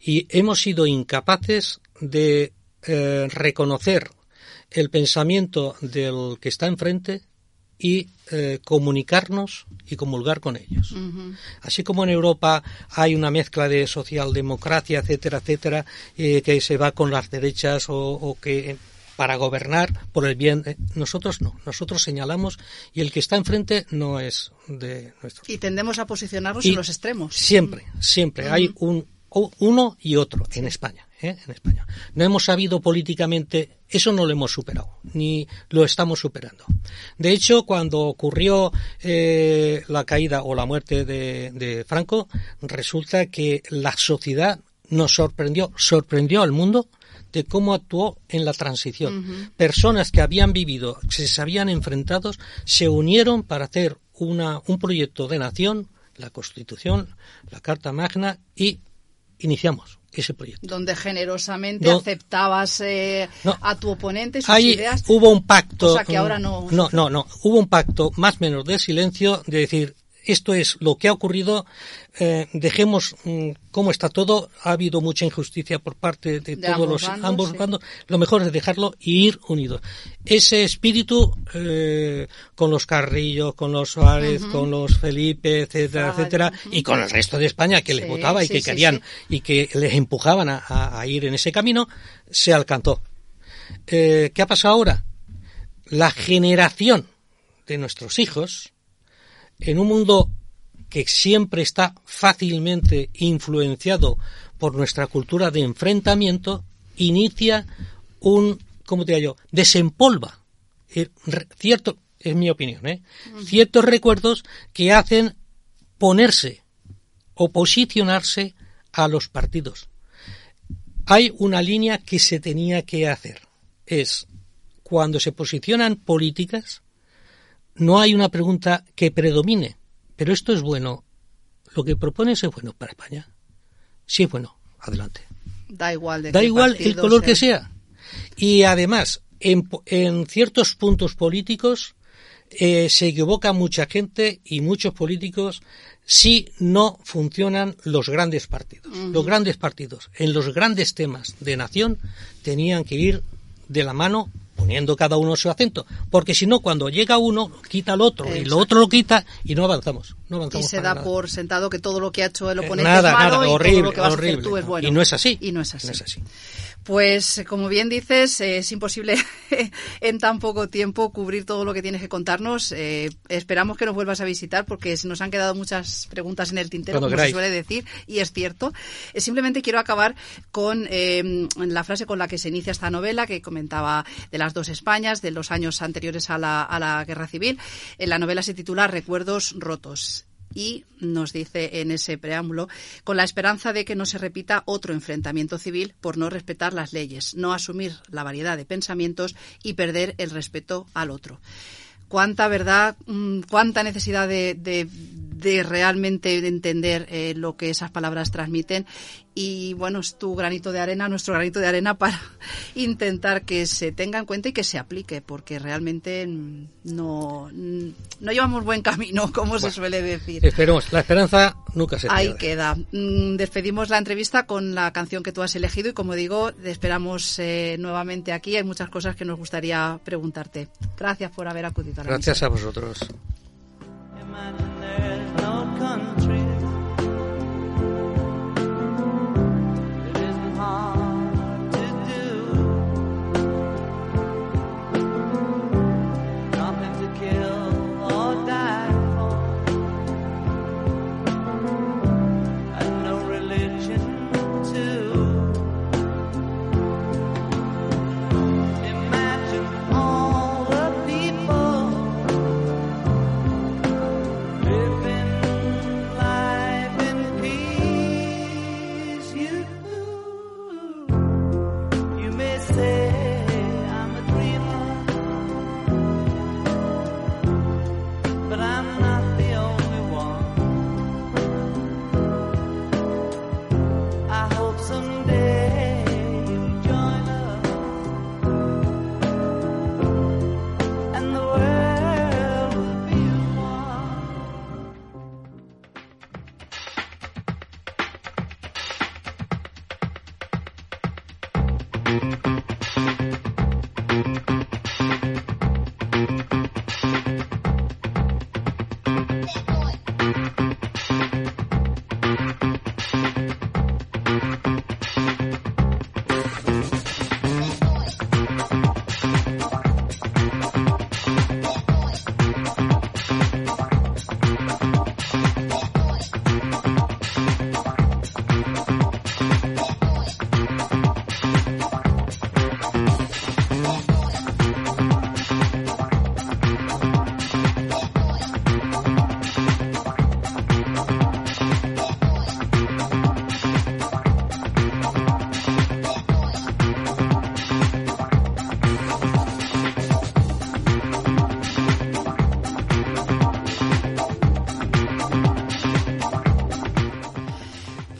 Y hemos sido incapaces de eh, reconocer el pensamiento del que está enfrente y eh, comunicarnos y comulgar con ellos. Uh -huh. Así como en Europa hay una mezcla de socialdemocracia, etcétera, etcétera, eh, que se va con las derechas o, o que para gobernar por el bien. Eh, nosotros no, nosotros señalamos y el que está enfrente no es de nuestro. Y tendemos a posicionarnos y en los extremos. Siempre, siempre. Uh -huh. Hay un uno y otro en España. ¿Eh? en España. No hemos sabido políticamente, eso no lo hemos superado, ni lo estamos superando. De hecho, cuando ocurrió eh, la caída o la muerte de, de, Franco, resulta que la sociedad nos sorprendió, sorprendió al mundo de cómo actuó en la transición. Uh -huh. Personas que habían vivido, que se habían enfrentado, se unieron para hacer una, un proyecto de nación, la Constitución, la Carta Magna y iniciamos ese proyecto. Donde generosamente no, aceptabas eh, no, a tu oponente sus ahí ideas. Hubo un pacto. Cosa que ahora no. No, no, no. Hubo un pacto más o menos de silencio de decir esto es lo que ha ocurrido, eh, dejemos mmm, cómo está todo, ha habido mucha injusticia por parte de, de todos ambos los bandos, ambos sí. bandos, lo mejor es dejarlo y ir unidos. Ese espíritu eh, con los Carrillo, con los Suárez, uh -huh. con los Felipe, etcétera, etcétera, uh -huh. y con el resto de España que sí, les votaba y sí, que querían y que les empujaban a, a, ir en ese camino, se alcanzó. Eh, ¿Qué ha pasado ahora? La generación de nuestros hijos, en un mundo que siempre está fácilmente influenciado por nuestra cultura de enfrentamiento, inicia un, ¿cómo te digo yo?, desempolva eh, cierto, es mi opinión, ¿eh? ciertos recuerdos que hacen ponerse o posicionarse a los partidos. Hay una línea que se tenía que hacer. Es cuando se posicionan políticas, no hay una pregunta que predomine. Pero esto es bueno. Lo que propones es bueno para España. Si es bueno, adelante. Da igual, de da igual el color que sea. Y además, en, en ciertos puntos políticos eh, se equivoca mucha gente y muchos políticos si no funcionan los grandes partidos. Los grandes partidos en los grandes temas de nación tenían que ir de la mano poniendo cada uno su acento, porque si no, cuando llega uno, quita al otro, y lo otro lo quita, y no avanzamos. No avanzamos y se da por sentado que todo lo que ha hecho el eh, oponente nada, es malo nada, y horrible, todo lo que vas horrible, a hacer tú es bueno. Y no es así. Y no es así. No es así. Pues como bien dices, eh, es imposible <laughs> en tan poco tiempo cubrir todo lo que tienes que contarnos. Eh, esperamos que nos vuelvas a visitar porque se nos han quedado muchas preguntas en el tintero, Cuando como queráis. se suele decir, y es cierto. Eh, simplemente quiero acabar con eh, la frase con la que se inicia esta novela que comentaba de las dos Españas, de los años anteriores a la, a la Guerra Civil. En la novela se titula Recuerdos rotos y nos dice en ese preámbulo, con la esperanza de que no se repita otro enfrentamiento civil por no respetar las leyes, no asumir la variedad de pensamientos y perder el respeto al otro. Cuánta verdad, mm, cuánta necesidad de, de, de realmente entender eh, lo que esas palabras transmiten y bueno, es tu granito de arena, nuestro granito de arena para <laughs> intentar que se tenga en cuenta y que se aplique, porque realmente mm, no, mm, no llevamos buen camino, <laughs> como se suele decir. Esperemos, la esperanza nunca se pierde. Ahí queda. Mm, Despedimos la entrevista con la canción que tú has elegido y como digo, te esperamos eh, nuevamente aquí. Hay muchas cosas que nos gustaría preguntarte. Gracias por haber acudido a la Gracias a vosotros. no control.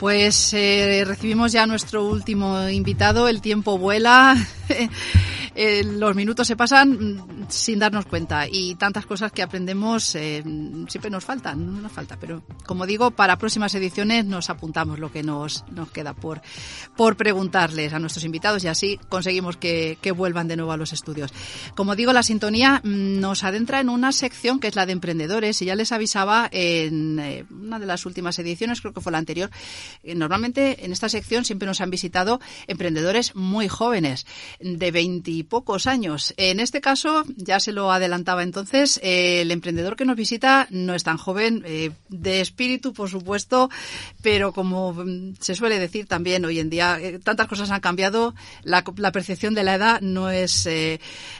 Pues eh, recibimos ya nuestro último invitado. El tiempo vuela. <laughs> Eh, los minutos se pasan sin darnos cuenta y tantas cosas que aprendemos eh, siempre nos faltan, no nos falta, pero como digo, para próximas ediciones nos apuntamos lo que nos, nos queda por, por preguntarles a nuestros invitados y así conseguimos que, que vuelvan de nuevo a los estudios. Como digo, la sintonía mm, nos adentra en una sección que es la de emprendedores y ya les avisaba en eh, una de las últimas ediciones, creo que fue la anterior, eh, normalmente en esta sección siempre nos han visitado emprendedores muy jóvenes, de veintipocos años. En este caso ya se lo adelantaba entonces, eh, el emprendedor que nos visita no es tan joven, eh, de espíritu, por supuesto, pero como mm, se suele decir también hoy en día, eh, tantas cosas han cambiado, la, la percepción de la edad no es,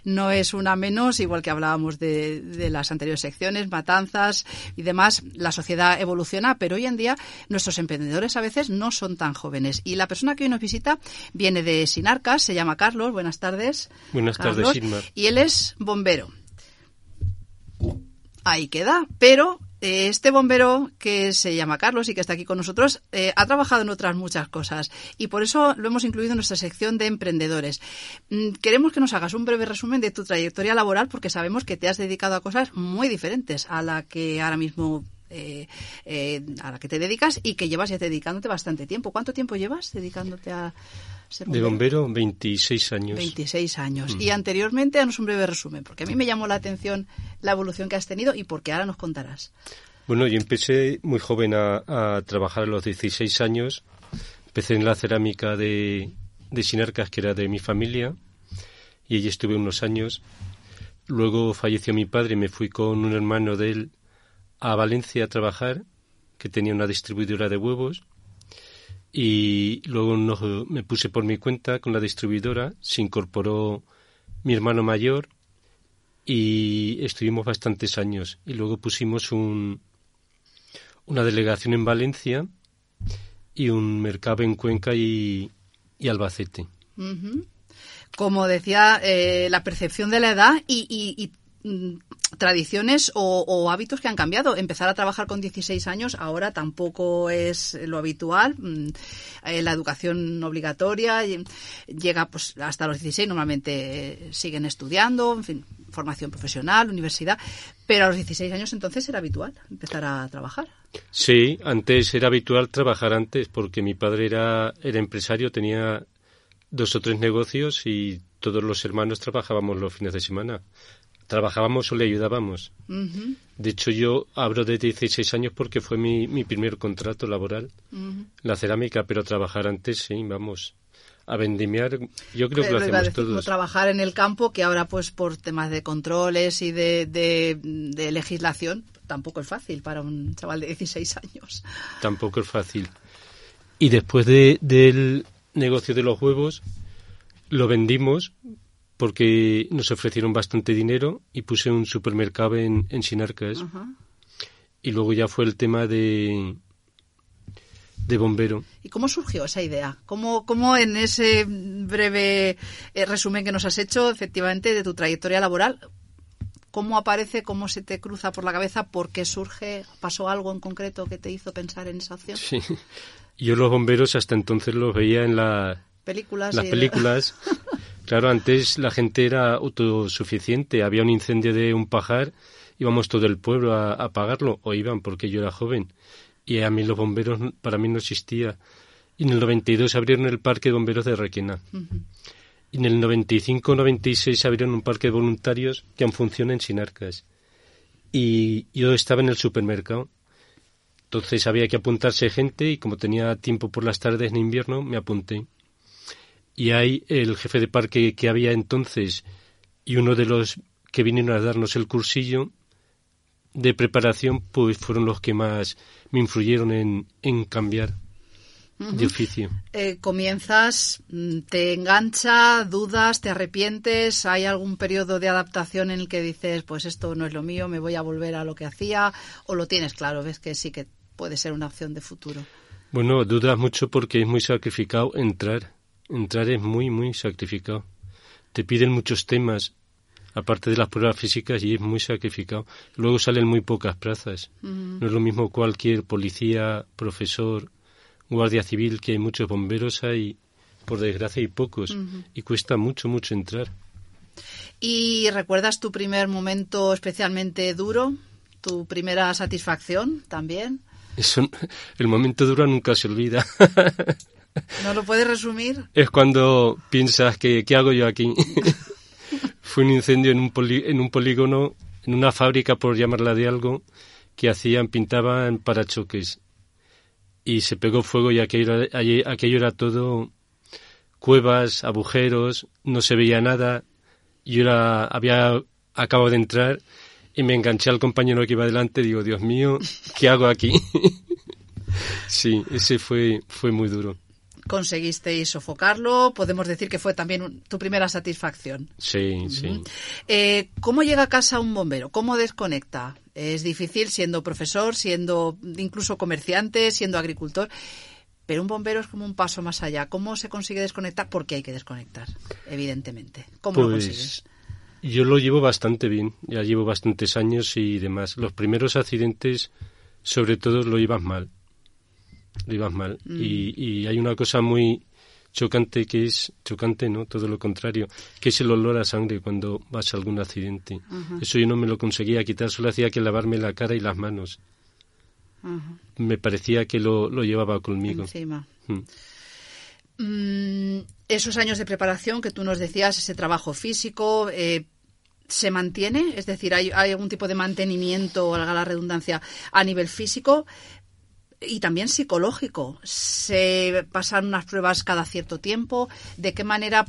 no es una menos, igual que hablábamos de, de las anteriores secciones, matanzas y demás, la sociedad evoluciona, pero hoy en día nuestros emprendedores a veces no son tan jóvenes. Y la persona que hoy nos visita viene de Sinarcas, se llama Carlos, buenas tardes. Buenas tardes, Carlos. Y él es bombero. Ahí queda, pero eh, este bombero que se llama Carlos y que está aquí con nosotros eh, ha trabajado en otras muchas cosas y por eso lo hemos incluido en nuestra sección de emprendedores. Mm, Queremos que nos hagas un breve resumen de tu trayectoria laboral porque sabemos que te has dedicado a cosas muy diferentes a la que ahora mismo eh, a la que te dedicas y que llevas ya dedicándote bastante tiempo. ¿Cuánto tiempo llevas dedicándote a ser De bombero, 26 años. 26 años. Mm. Y anteriormente, danos un breve resumen, porque a mí me llamó la atención la evolución que has tenido y porque ahora nos contarás. Bueno, yo empecé muy joven a, a trabajar a los 16 años. Empecé en la cerámica de, de Sinarcas, que era de mi familia, y allí estuve unos años. Luego falleció mi padre y me fui con un hermano de él a Valencia a trabajar, que tenía una distribuidora de huevos. Y luego nos- me puse por mi cuenta con la distribuidora, se incorporó mi hermano mayor y estuvimos bastantes años. Y luego pusimos un, una delegación en Valencia y un mercado en Cuenca y, y Albacete. Como decía, eh, la percepción de la edad y, y- tradiciones o, o hábitos que han cambiado. Empezar a trabajar con 16 años ahora tampoco es lo habitual. Mm, eh, la educación obligatoria llega pues hasta los 16, normalmente eh, siguen estudiando, en fin, formación profesional, universidad, pero a los 16 años entonces era habitual empezar a trabajar. Sí, antes era habitual trabajar antes porque mi padre era, era empresario, tenía dos o tres negocios y todos los hermanos trabajábamos los fines de semana. Trabajábamos o le ayudábamos. De hecho, yo hablo de 16 años porque fue mi, mi primer contrato laboral, la cerámica, pero trabajar antes, sí, vamos. A vendimiar, yo creo que lo hacemos decir, todos. trabajar en el campo, que ahora pues por temas de controles y de, de- de legislación tampoco es fácil para un chaval de 16 años. Tampoco es fácil. Y después de, del negocio de los huevos, lo vendimos porque nos ofrecieron bastante dinero y puse un supermercado en, en Sinarcas. Ajá. Y luego ya fue el tema de, de bombero. ¿Y cómo surgió esa idea? ¿Cómo, cómo en ese breve eh, resumen que nos has hecho, efectivamente, de tu trayectoria laboral, cómo aparece, cómo se te cruza por la cabeza, por qué surge, pasó algo en concreto que te hizo pensar en esa opción? Sí. Yo los bomberos hasta entonces los veía en la, Películas. las y- películas. <laughs> Claro, antes la gente era autosuficiente. Había un incendio de un pajar, íbamos todo el pueblo a, a apagarlo, o iban porque yo era joven. Y a mí los bomberos, para mí no existía. Y en el 92 abrieron el parque de bomberos de Requena. Ujú. Y en el 95-96 abrieron un parque de voluntarios que aún funciona en Sinarcas. Y yo estaba en el supermercado. Entonces había que apuntarse gente y como tenía tiempo por las tardes en invierno, me apunté. Y ahí el jefe de parque que había entonces y uno de los que vinieron a darnos el cursillo de preparación, pues fueron los que más me influyeron en, en cambiar de oficio. Eh, comienzas, mm, te engancha, dudas, te arrepientes, hay algún periodo de adaptación en el que dices, pues esto no es lo mío, me voy a volver a lo que hacía, o lo tienes claro, ves que sí que puede ser una opción de futuro. Bueno, dudas mucho porque es muy sacrificado entrar. Entrar es muy, muy sacrificado. Te piden muchos temas, aparte de las pruebas físicas, y es muy sacrificado. Luego salen muy pocas plazas. No es lo mismo cualquier policía, profesor, guardia civil, que hay muchos bomberos, hay, por desgracia, hay pocos. Y cuesta mucho, mucho entrar. ¿Y recuerdas tu primer momento especialmente duro? ¿Tu primera satisfacción también? Eso, <laughs> el momento duro nunca se olvida. <laughs> <laughs> ¿No lo puedes resumir? es cuando piensas que ¿qué hago yo aquí? <laughs> Fue un incendio en un, polígono, en una fábrica, por llamarla de algo, que hacían, pintaban parachoques. Y se pegó fuego y aquello era, todo cuevas, agujeros, no se veía nada. Y era, había acabo de entrar y me enganché al compañero que iba delante. Digo, Dios mío, ¿qué hago aquí? <laughs> sí, ese fue, fue muy duro. Conseguisteis sofocarlo. Podemos decir que fue también un- tu primera satisfacción. Sí, sí. Eh, ¿Cómo llega a casa un bombero? ¿Cómo desconecta? Es difícil siendo profesor, siendo incluso comerciante, siendo agricultor. Pero un bombero es como un paso más allá. ¿Cómo se consigue desconectar? Porque hay que desconectar, evidentemente. ¿Cómo lo consigues? Pues yo lo llevo bastante bien, ya llevo bastantes años y demás. Los primeros accidentes, sobre todo, lo llevas mal. Llevas mal. Mm. Y, y hay una cosa muy chocante que es, chocante, ¿no? Todo lo contrario, que es el olor a sangre cuando vas a algún accidente. Eso yo no me lo conseguía quitar, solo hacía que lavarme la cara y las manos. Me parecía que lo, lo llevaba conmigo. encima. Mm. Mm, esos años de preparación que tú nos decías, ese trabajo físico, eh, ¿se mantiene? Es decir, ¿hay, hay algún tipo de mantenimiento, valga la redundancia, a nivel físico? Y también psicológico. ¿Se pasan unas pruebas cada cierto tiempo? ¿De qué manera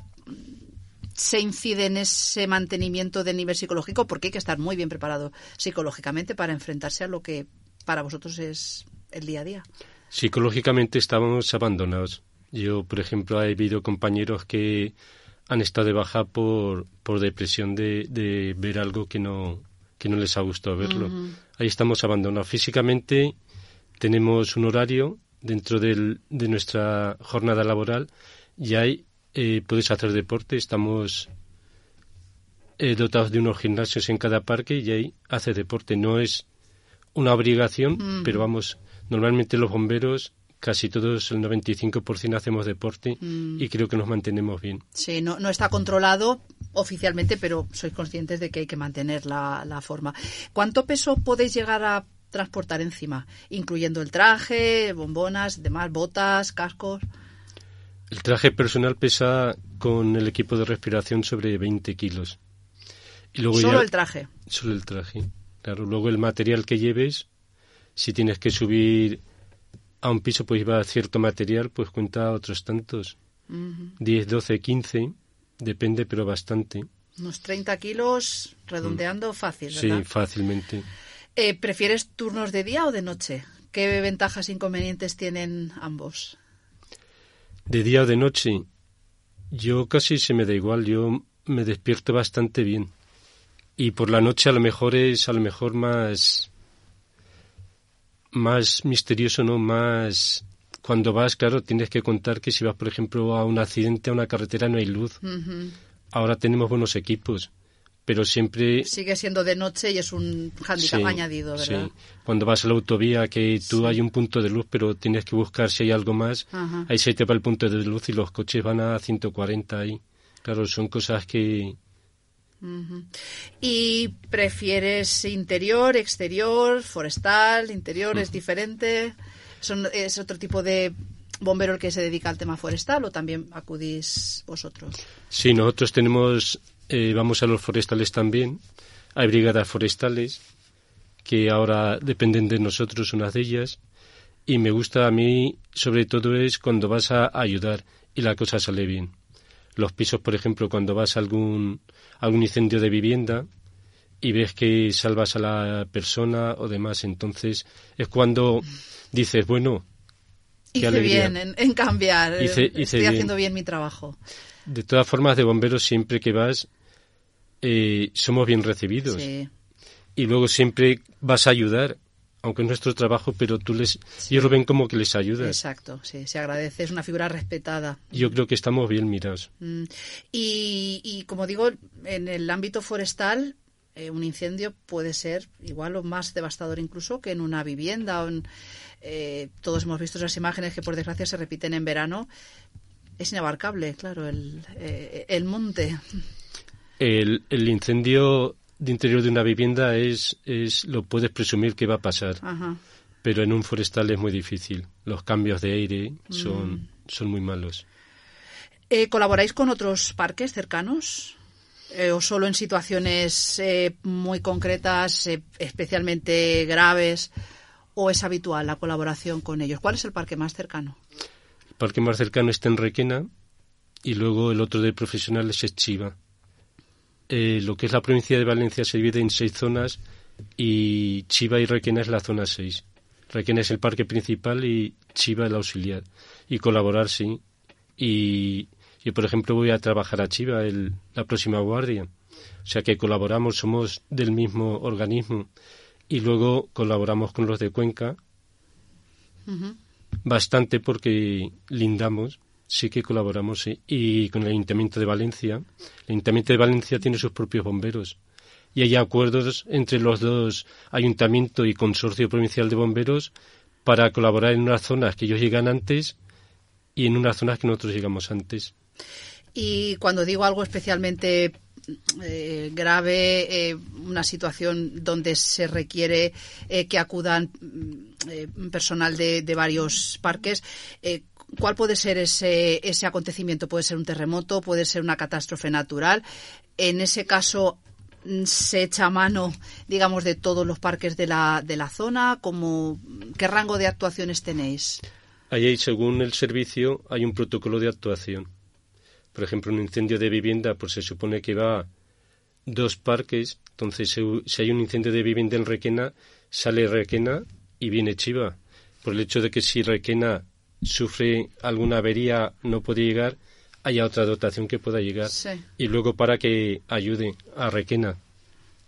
se incide en ese mantenimiento del nivel psicológico? Porque hay que estar muy bien preparado psicológicamente para enfrentarse a lo que para vosotros es el día a día. Psicológicamente estábamos abandonados. Yo, por ejemplo, he habido compañeros que han estado de baja por, por depresión de, de ver algo que no, que no les ha gustado verlo. Ahí estamos abandonados. Físicamente tenemos un horario dentro del, de nuestra jornada laboral y ahí eh, puedes hacer deporte. Estamos eh, dotados de unos gimnasios en cada parque y ahí haces deporte. No es una obligación, pero vamos, normalmente los bomberos, casi todos, el 95% hacemos deporte y creo que nos mantenemos bien. Sí, no, no está controlado oficialmente, pero sois conscientes de que hay que mantener la, la forma. ¿Cuánto peso podéis llegar a transportar encima? Incluyendo el traje, bombonas, demás, botas, cascos. El traje personal pesa con el equipo de respiración sobre 20 kilos. Y luego Solo ya- el traje. Solo el traje. Claro, luego el material que lleves, si tienes que subir a un piso, pues lleva cierto material, pues cuenta otros tantos. 10, 12, 15, depende, pero bastante. Unos 30 kilos, redondeando fácil, Sí, fácilmente. Eh, ¿Prefieres turnos de día o de noche? ¿Qué ventajas e inconvenientes tienen ambos? De día o de noche, yo casi se me da igual, yo me despierto bastante bien. Y por la noche a lo mejor es a lo mejor más más misterioso, ¿no? Más cuando vas, claro, tienes que contar que si vas, por ejemplo, a un accidente, a una carretera no hay luz. Ahora tenemos buenos equipos, pero siempre Sigue siendo de noche y es un hándicap Sí, añadido, ¿verdad? sí. Cuando vas a la autovía, que tú hay un punto de luz, pero tienes que buscar si hay algo más. Ajá. Ahí se te va el punto de luz y los coches van a 140 ahí. Claro, son cosas que... ¿Y prefieres interior, exterior, forestal, interior es diferente? Son, ¿Es otro tipo de bombero el que se dedica al tema forestal o también acudís vosotros? Sí, nosotros tenemos... eh, vamos a los forestales también. Hay brigadas forestales que ahora dependen de nosotros, unas de ellas. Y me gusta a mí, sobre todo, es cuando vas a ayudar y la cosa sale bien. Los pisos, por ejemplo, cuando vas a algún, algún incendio de vivienda y ves que salvas a la persona o demás, entonces es cuando dices, bueno, Qué Hice bien en, en cambiar, Hice- hice estoy bien. haciendo bien mi trabajo. de todas formas, de bomberos siempre que vas, eh, somos bien recibidos. Sí. Y luego siempre vas a ayudar, aunque es nuestro trabajo, pero tú les, ellos lo ven como que les ayudas. Exacto, sí, se agradece, es una figura respetada. Yo creo que estamos bien mirados. Mm, Y, y como digo, en el ámbito forestal, eh, un incendio puede ser igual o más devastador incluso que en una vivienda. o en- eh, todos hemos visto esas imágenes que por desgracia se repiten en verano. Es inabarcable, claro, el, eh, el monte. El, el incendio de interior de una vivienda es, es lo puedes presumir que va a pasar, Ajá. pero en un forestal es muy difícil. Los cambios de aire son, son muy malos. Eh, ¿Colaboráis con otros parques cercanos? Eh, ¿O solo en situaciones eh, muy concretas, especialmente graves? ¿O es habitual la colaboración con ellos? ¿Cuál es el parque más cercano? El parque más cercano está en Requena y luego el otro de profesionales es Chiva. Eh, lo que es la provincia de Valencia se divide en seis zonas y Chiva y Requena es la zona 6. Requena es el parque principal y Chiva el auxiliar. Y colaborar, sí. Y yo, por ejemplo, voy a trabajar a Chiva el, la próxima guardia. O sea que colaboramos, somos del mismo organismo. Y luego colaboramos con los de Cuenca. Bastante porque lindamos, sí que colaboramos. Y con el Ayuntamiento de Valencia. El Ayuntamiento de Valencia tiene sus propios bomberos y hay acuerdos entre los dos ayuntamiento y consorcio provincial de bomberos para colaborar en unas zonas que ellos llegan antes y en unas zonas que nosotros llegamos antes. Y cuando digo algo especialmente eh, grave, eh, una situación donde se requiere eh, que acudan mm, personal de, varios parques, ¿cuál puede ser ese, ese acontecimiento? ¿Puede ser un terremoto? ¿Puede ser una catástrofe natural? En ese caso, se echa mano, digamos, de todos los parques de la, de la zona? Como, ¿Qué rango de actuaciones tenéis? Ahí, según el servicio, hay un protocolo de actuación. Por ejemplo, un incendio de vivienda, pues se supone que va dos parques. Entonces, si hay un incendio de vivienda en Requena, sale Requena y viene Chiva. Por el hecho de que si Requena sufre alguna avería, no puede llegar, haya otra dotación que pueda llegar. Sí. Y luego para que ayude a Requena.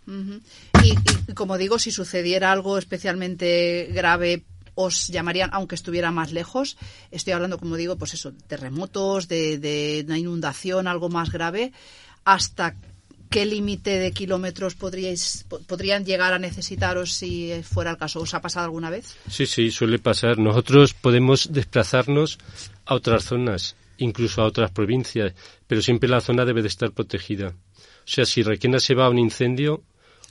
Uh -huh. y, y, como digo, si sucediera algo especialmente grave, os llamarían, aunque estuviera más lejos. Estoy hablando, como digo, pues eso, terremotos, de, de una inundación, algo más grave. ¿Hasta qué límite de kilómetros podríais, podrían llegar a necesitaros si fuera el caso? ¿Os ha pasado alguna vez? Sí, sí, suele pasar. Nosotros podemos desplazarnos a otras zonas incluso a otras provincias, pero siempre la zona debe de estar protegida. O sea, si Requena se va a un incendio,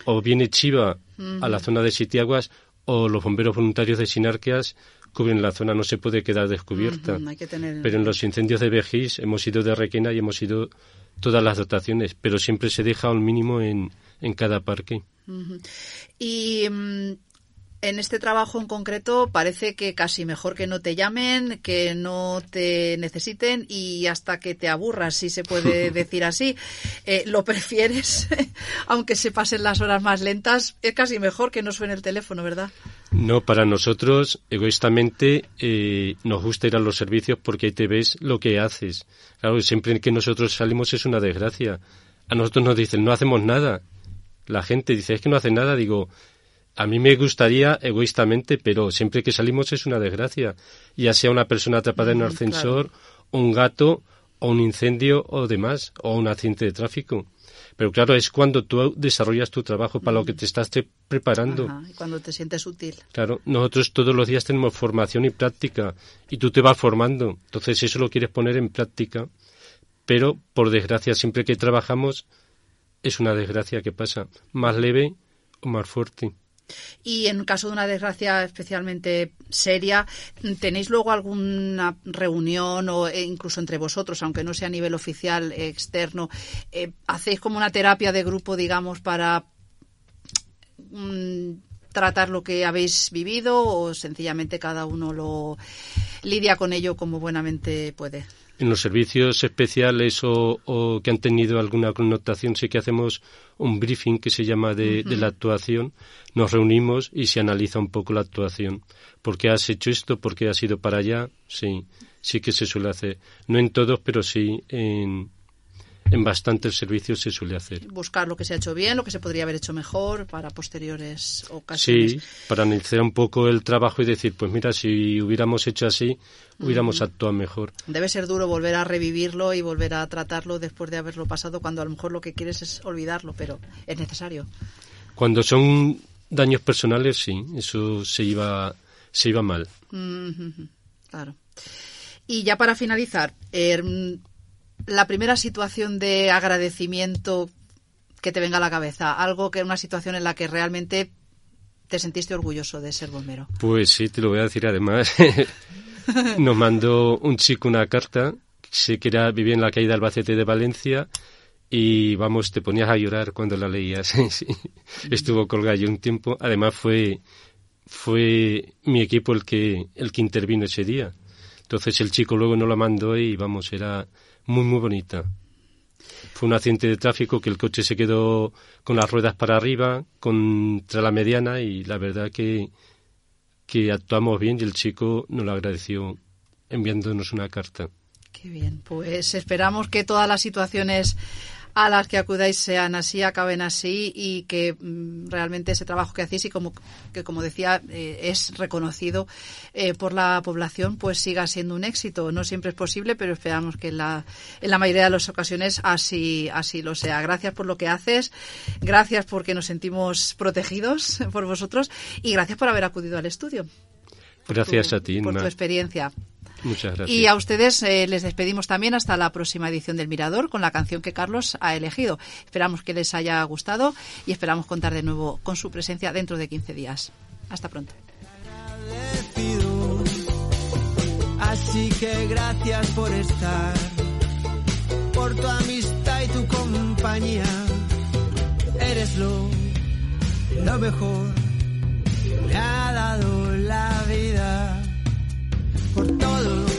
o viene Chiva uh -huh. a la zona de Sitiaguas, o los bomberos voluntarios de Sinarqueas cubren la zona, no se puede quedar descubierta. Uh -huh. que tener... Pero en los incendios de Vejís hemos ido de Requena y hemos ido todas las dotaciones, pero siempre se deja un mínimo en, en cada parque. Uh -huh. Y um, en este trabajo en concreto parece que casi mejor que no te llamen, que no te necesiten y hasta que te aburras, si se puede <laughs> decir así. Eh, lo prefieres, <laughs> aunque se pasen las horas más lentas, es casi mejor que no suene el teléfono, ¿verdad? No, para nosotros, egoístamente, eh, nos gusta ir a los servicios porque ahí te ves lo que haces. Claro, siempre que nosotros salimos es una desgracia. A nosotros nos dicen, no hacemos nada. La gente dice, es que no hace nada. Digo, a mí me gustaría egoístamente, pero siempre que salimos es una desgracia. Ya sea una persona atrapada en un ascensor, claro. un gato, o un incendio, o demás, o un accidente de tráfico. Pero claro, es cuando tú desarrollas tu trabajo para lo que te estás te preparando. Ajá, y cuando te sientes útil. Claro, nosotros todos los días tenemos formación y práctica, y tú te vas formando. Entonces eso lo quieres poner en práctica. Pero, por desgracia, siempre que trabajamos, es una desgracia que pasa. Más leve o más fuerte. Y en caso de una desgracia especialmente seria, ¿tenéis luego alguna reunión o incluso entre vosotros, aunque no sea a nivel oficial, externo? Eh, ¿Hacéis como una terapia de grupo, digamos, para mmm, tratar lo que habéis vivido o sencillamente cada uno lo lidia con ello como buenamente puede? En los servicios especiales o, o, que han tenido alguna connotación sí que hacemos un briefing que se llama de, uh -huh. de, la actuación. Nos reunimos y se analiza un poco la actuación. ¿Por qué has hecho esto? ¿Por qué has ido para allá? Sí, sí que se suele hacer. No en todos, pero sí en, en bastantes servicios se suele hacer. Buscar lo que se ha hecho bien, lo que se podría haber hecho mejor para posteriores ocasiones. Sí, para analizar un poco el trabajo y decir, pues mira, si hubiéramos hecho así, hubiéramos uh -huh. actuado mejor. Debe ser duro volver a revivirlo y volver a tratarlo después de haberlo pasado, cuando a lo mejor lo que quieres es olvidarlo, pero es necesario. Cuando son daños personales, sí, eso se iba, se iba mal. Uh -huh. Claro. Y ya para finalizar, eh, la primera situación de agradecimiento que te venga a la cabeza, algo que una situación en la que realmente te sentiste orgulloso de ser bombero. Pues sí, te lo voy a decir además. <laughs> Nos mandó un chico una carta, sé que era, vivía en la calle de Albacete de Valencia y vamos, te ponías a llorar cuando la leías. <laughs> Estuvo colgado un tiempo. Además fue fue mi equipo el que el que intervino ese día. Entonces el chico luego no la mandó y vamos, era muy, muy bonita. Fue un accidente de tráfico que el coche se quedó con las ruedas para arriba, contra la mediana y la verdad que, que actuamos bien y el chico nos lo agradeció enviándonos una carta. Qué bien, pues esperamos que todas las situaciones a las que acudáis sean así, acaben así y que mm, realmente ese trabajo que hacéis y como que como decía eh, es reconocido eh, por la población pues siga siendo un éxito. No siempre es posible, pero esperamos que en la, en la mayoría de las ocasiones así así lo sea. Gracias por lo que haces, gracias porque nos sentimos protegidos <laughs> por vosotros y gracias por haber acudido al estudio. Gracias tu- a ti, por Inma. tu experiencia. Muchas gracias. Y a ustedes eh, les despedimos también hasta la próxima edición del Mirador con la canción que Carlos ha elegido. Esperamos que les haya gustado y esperamos contar de nuevo con su presencia dentro de 15 días. Hasta pronto. agradecido. Así que gracias por estar, por tu amistad y tu compañía. Eres lo, lo mejor que me ha dado por todo.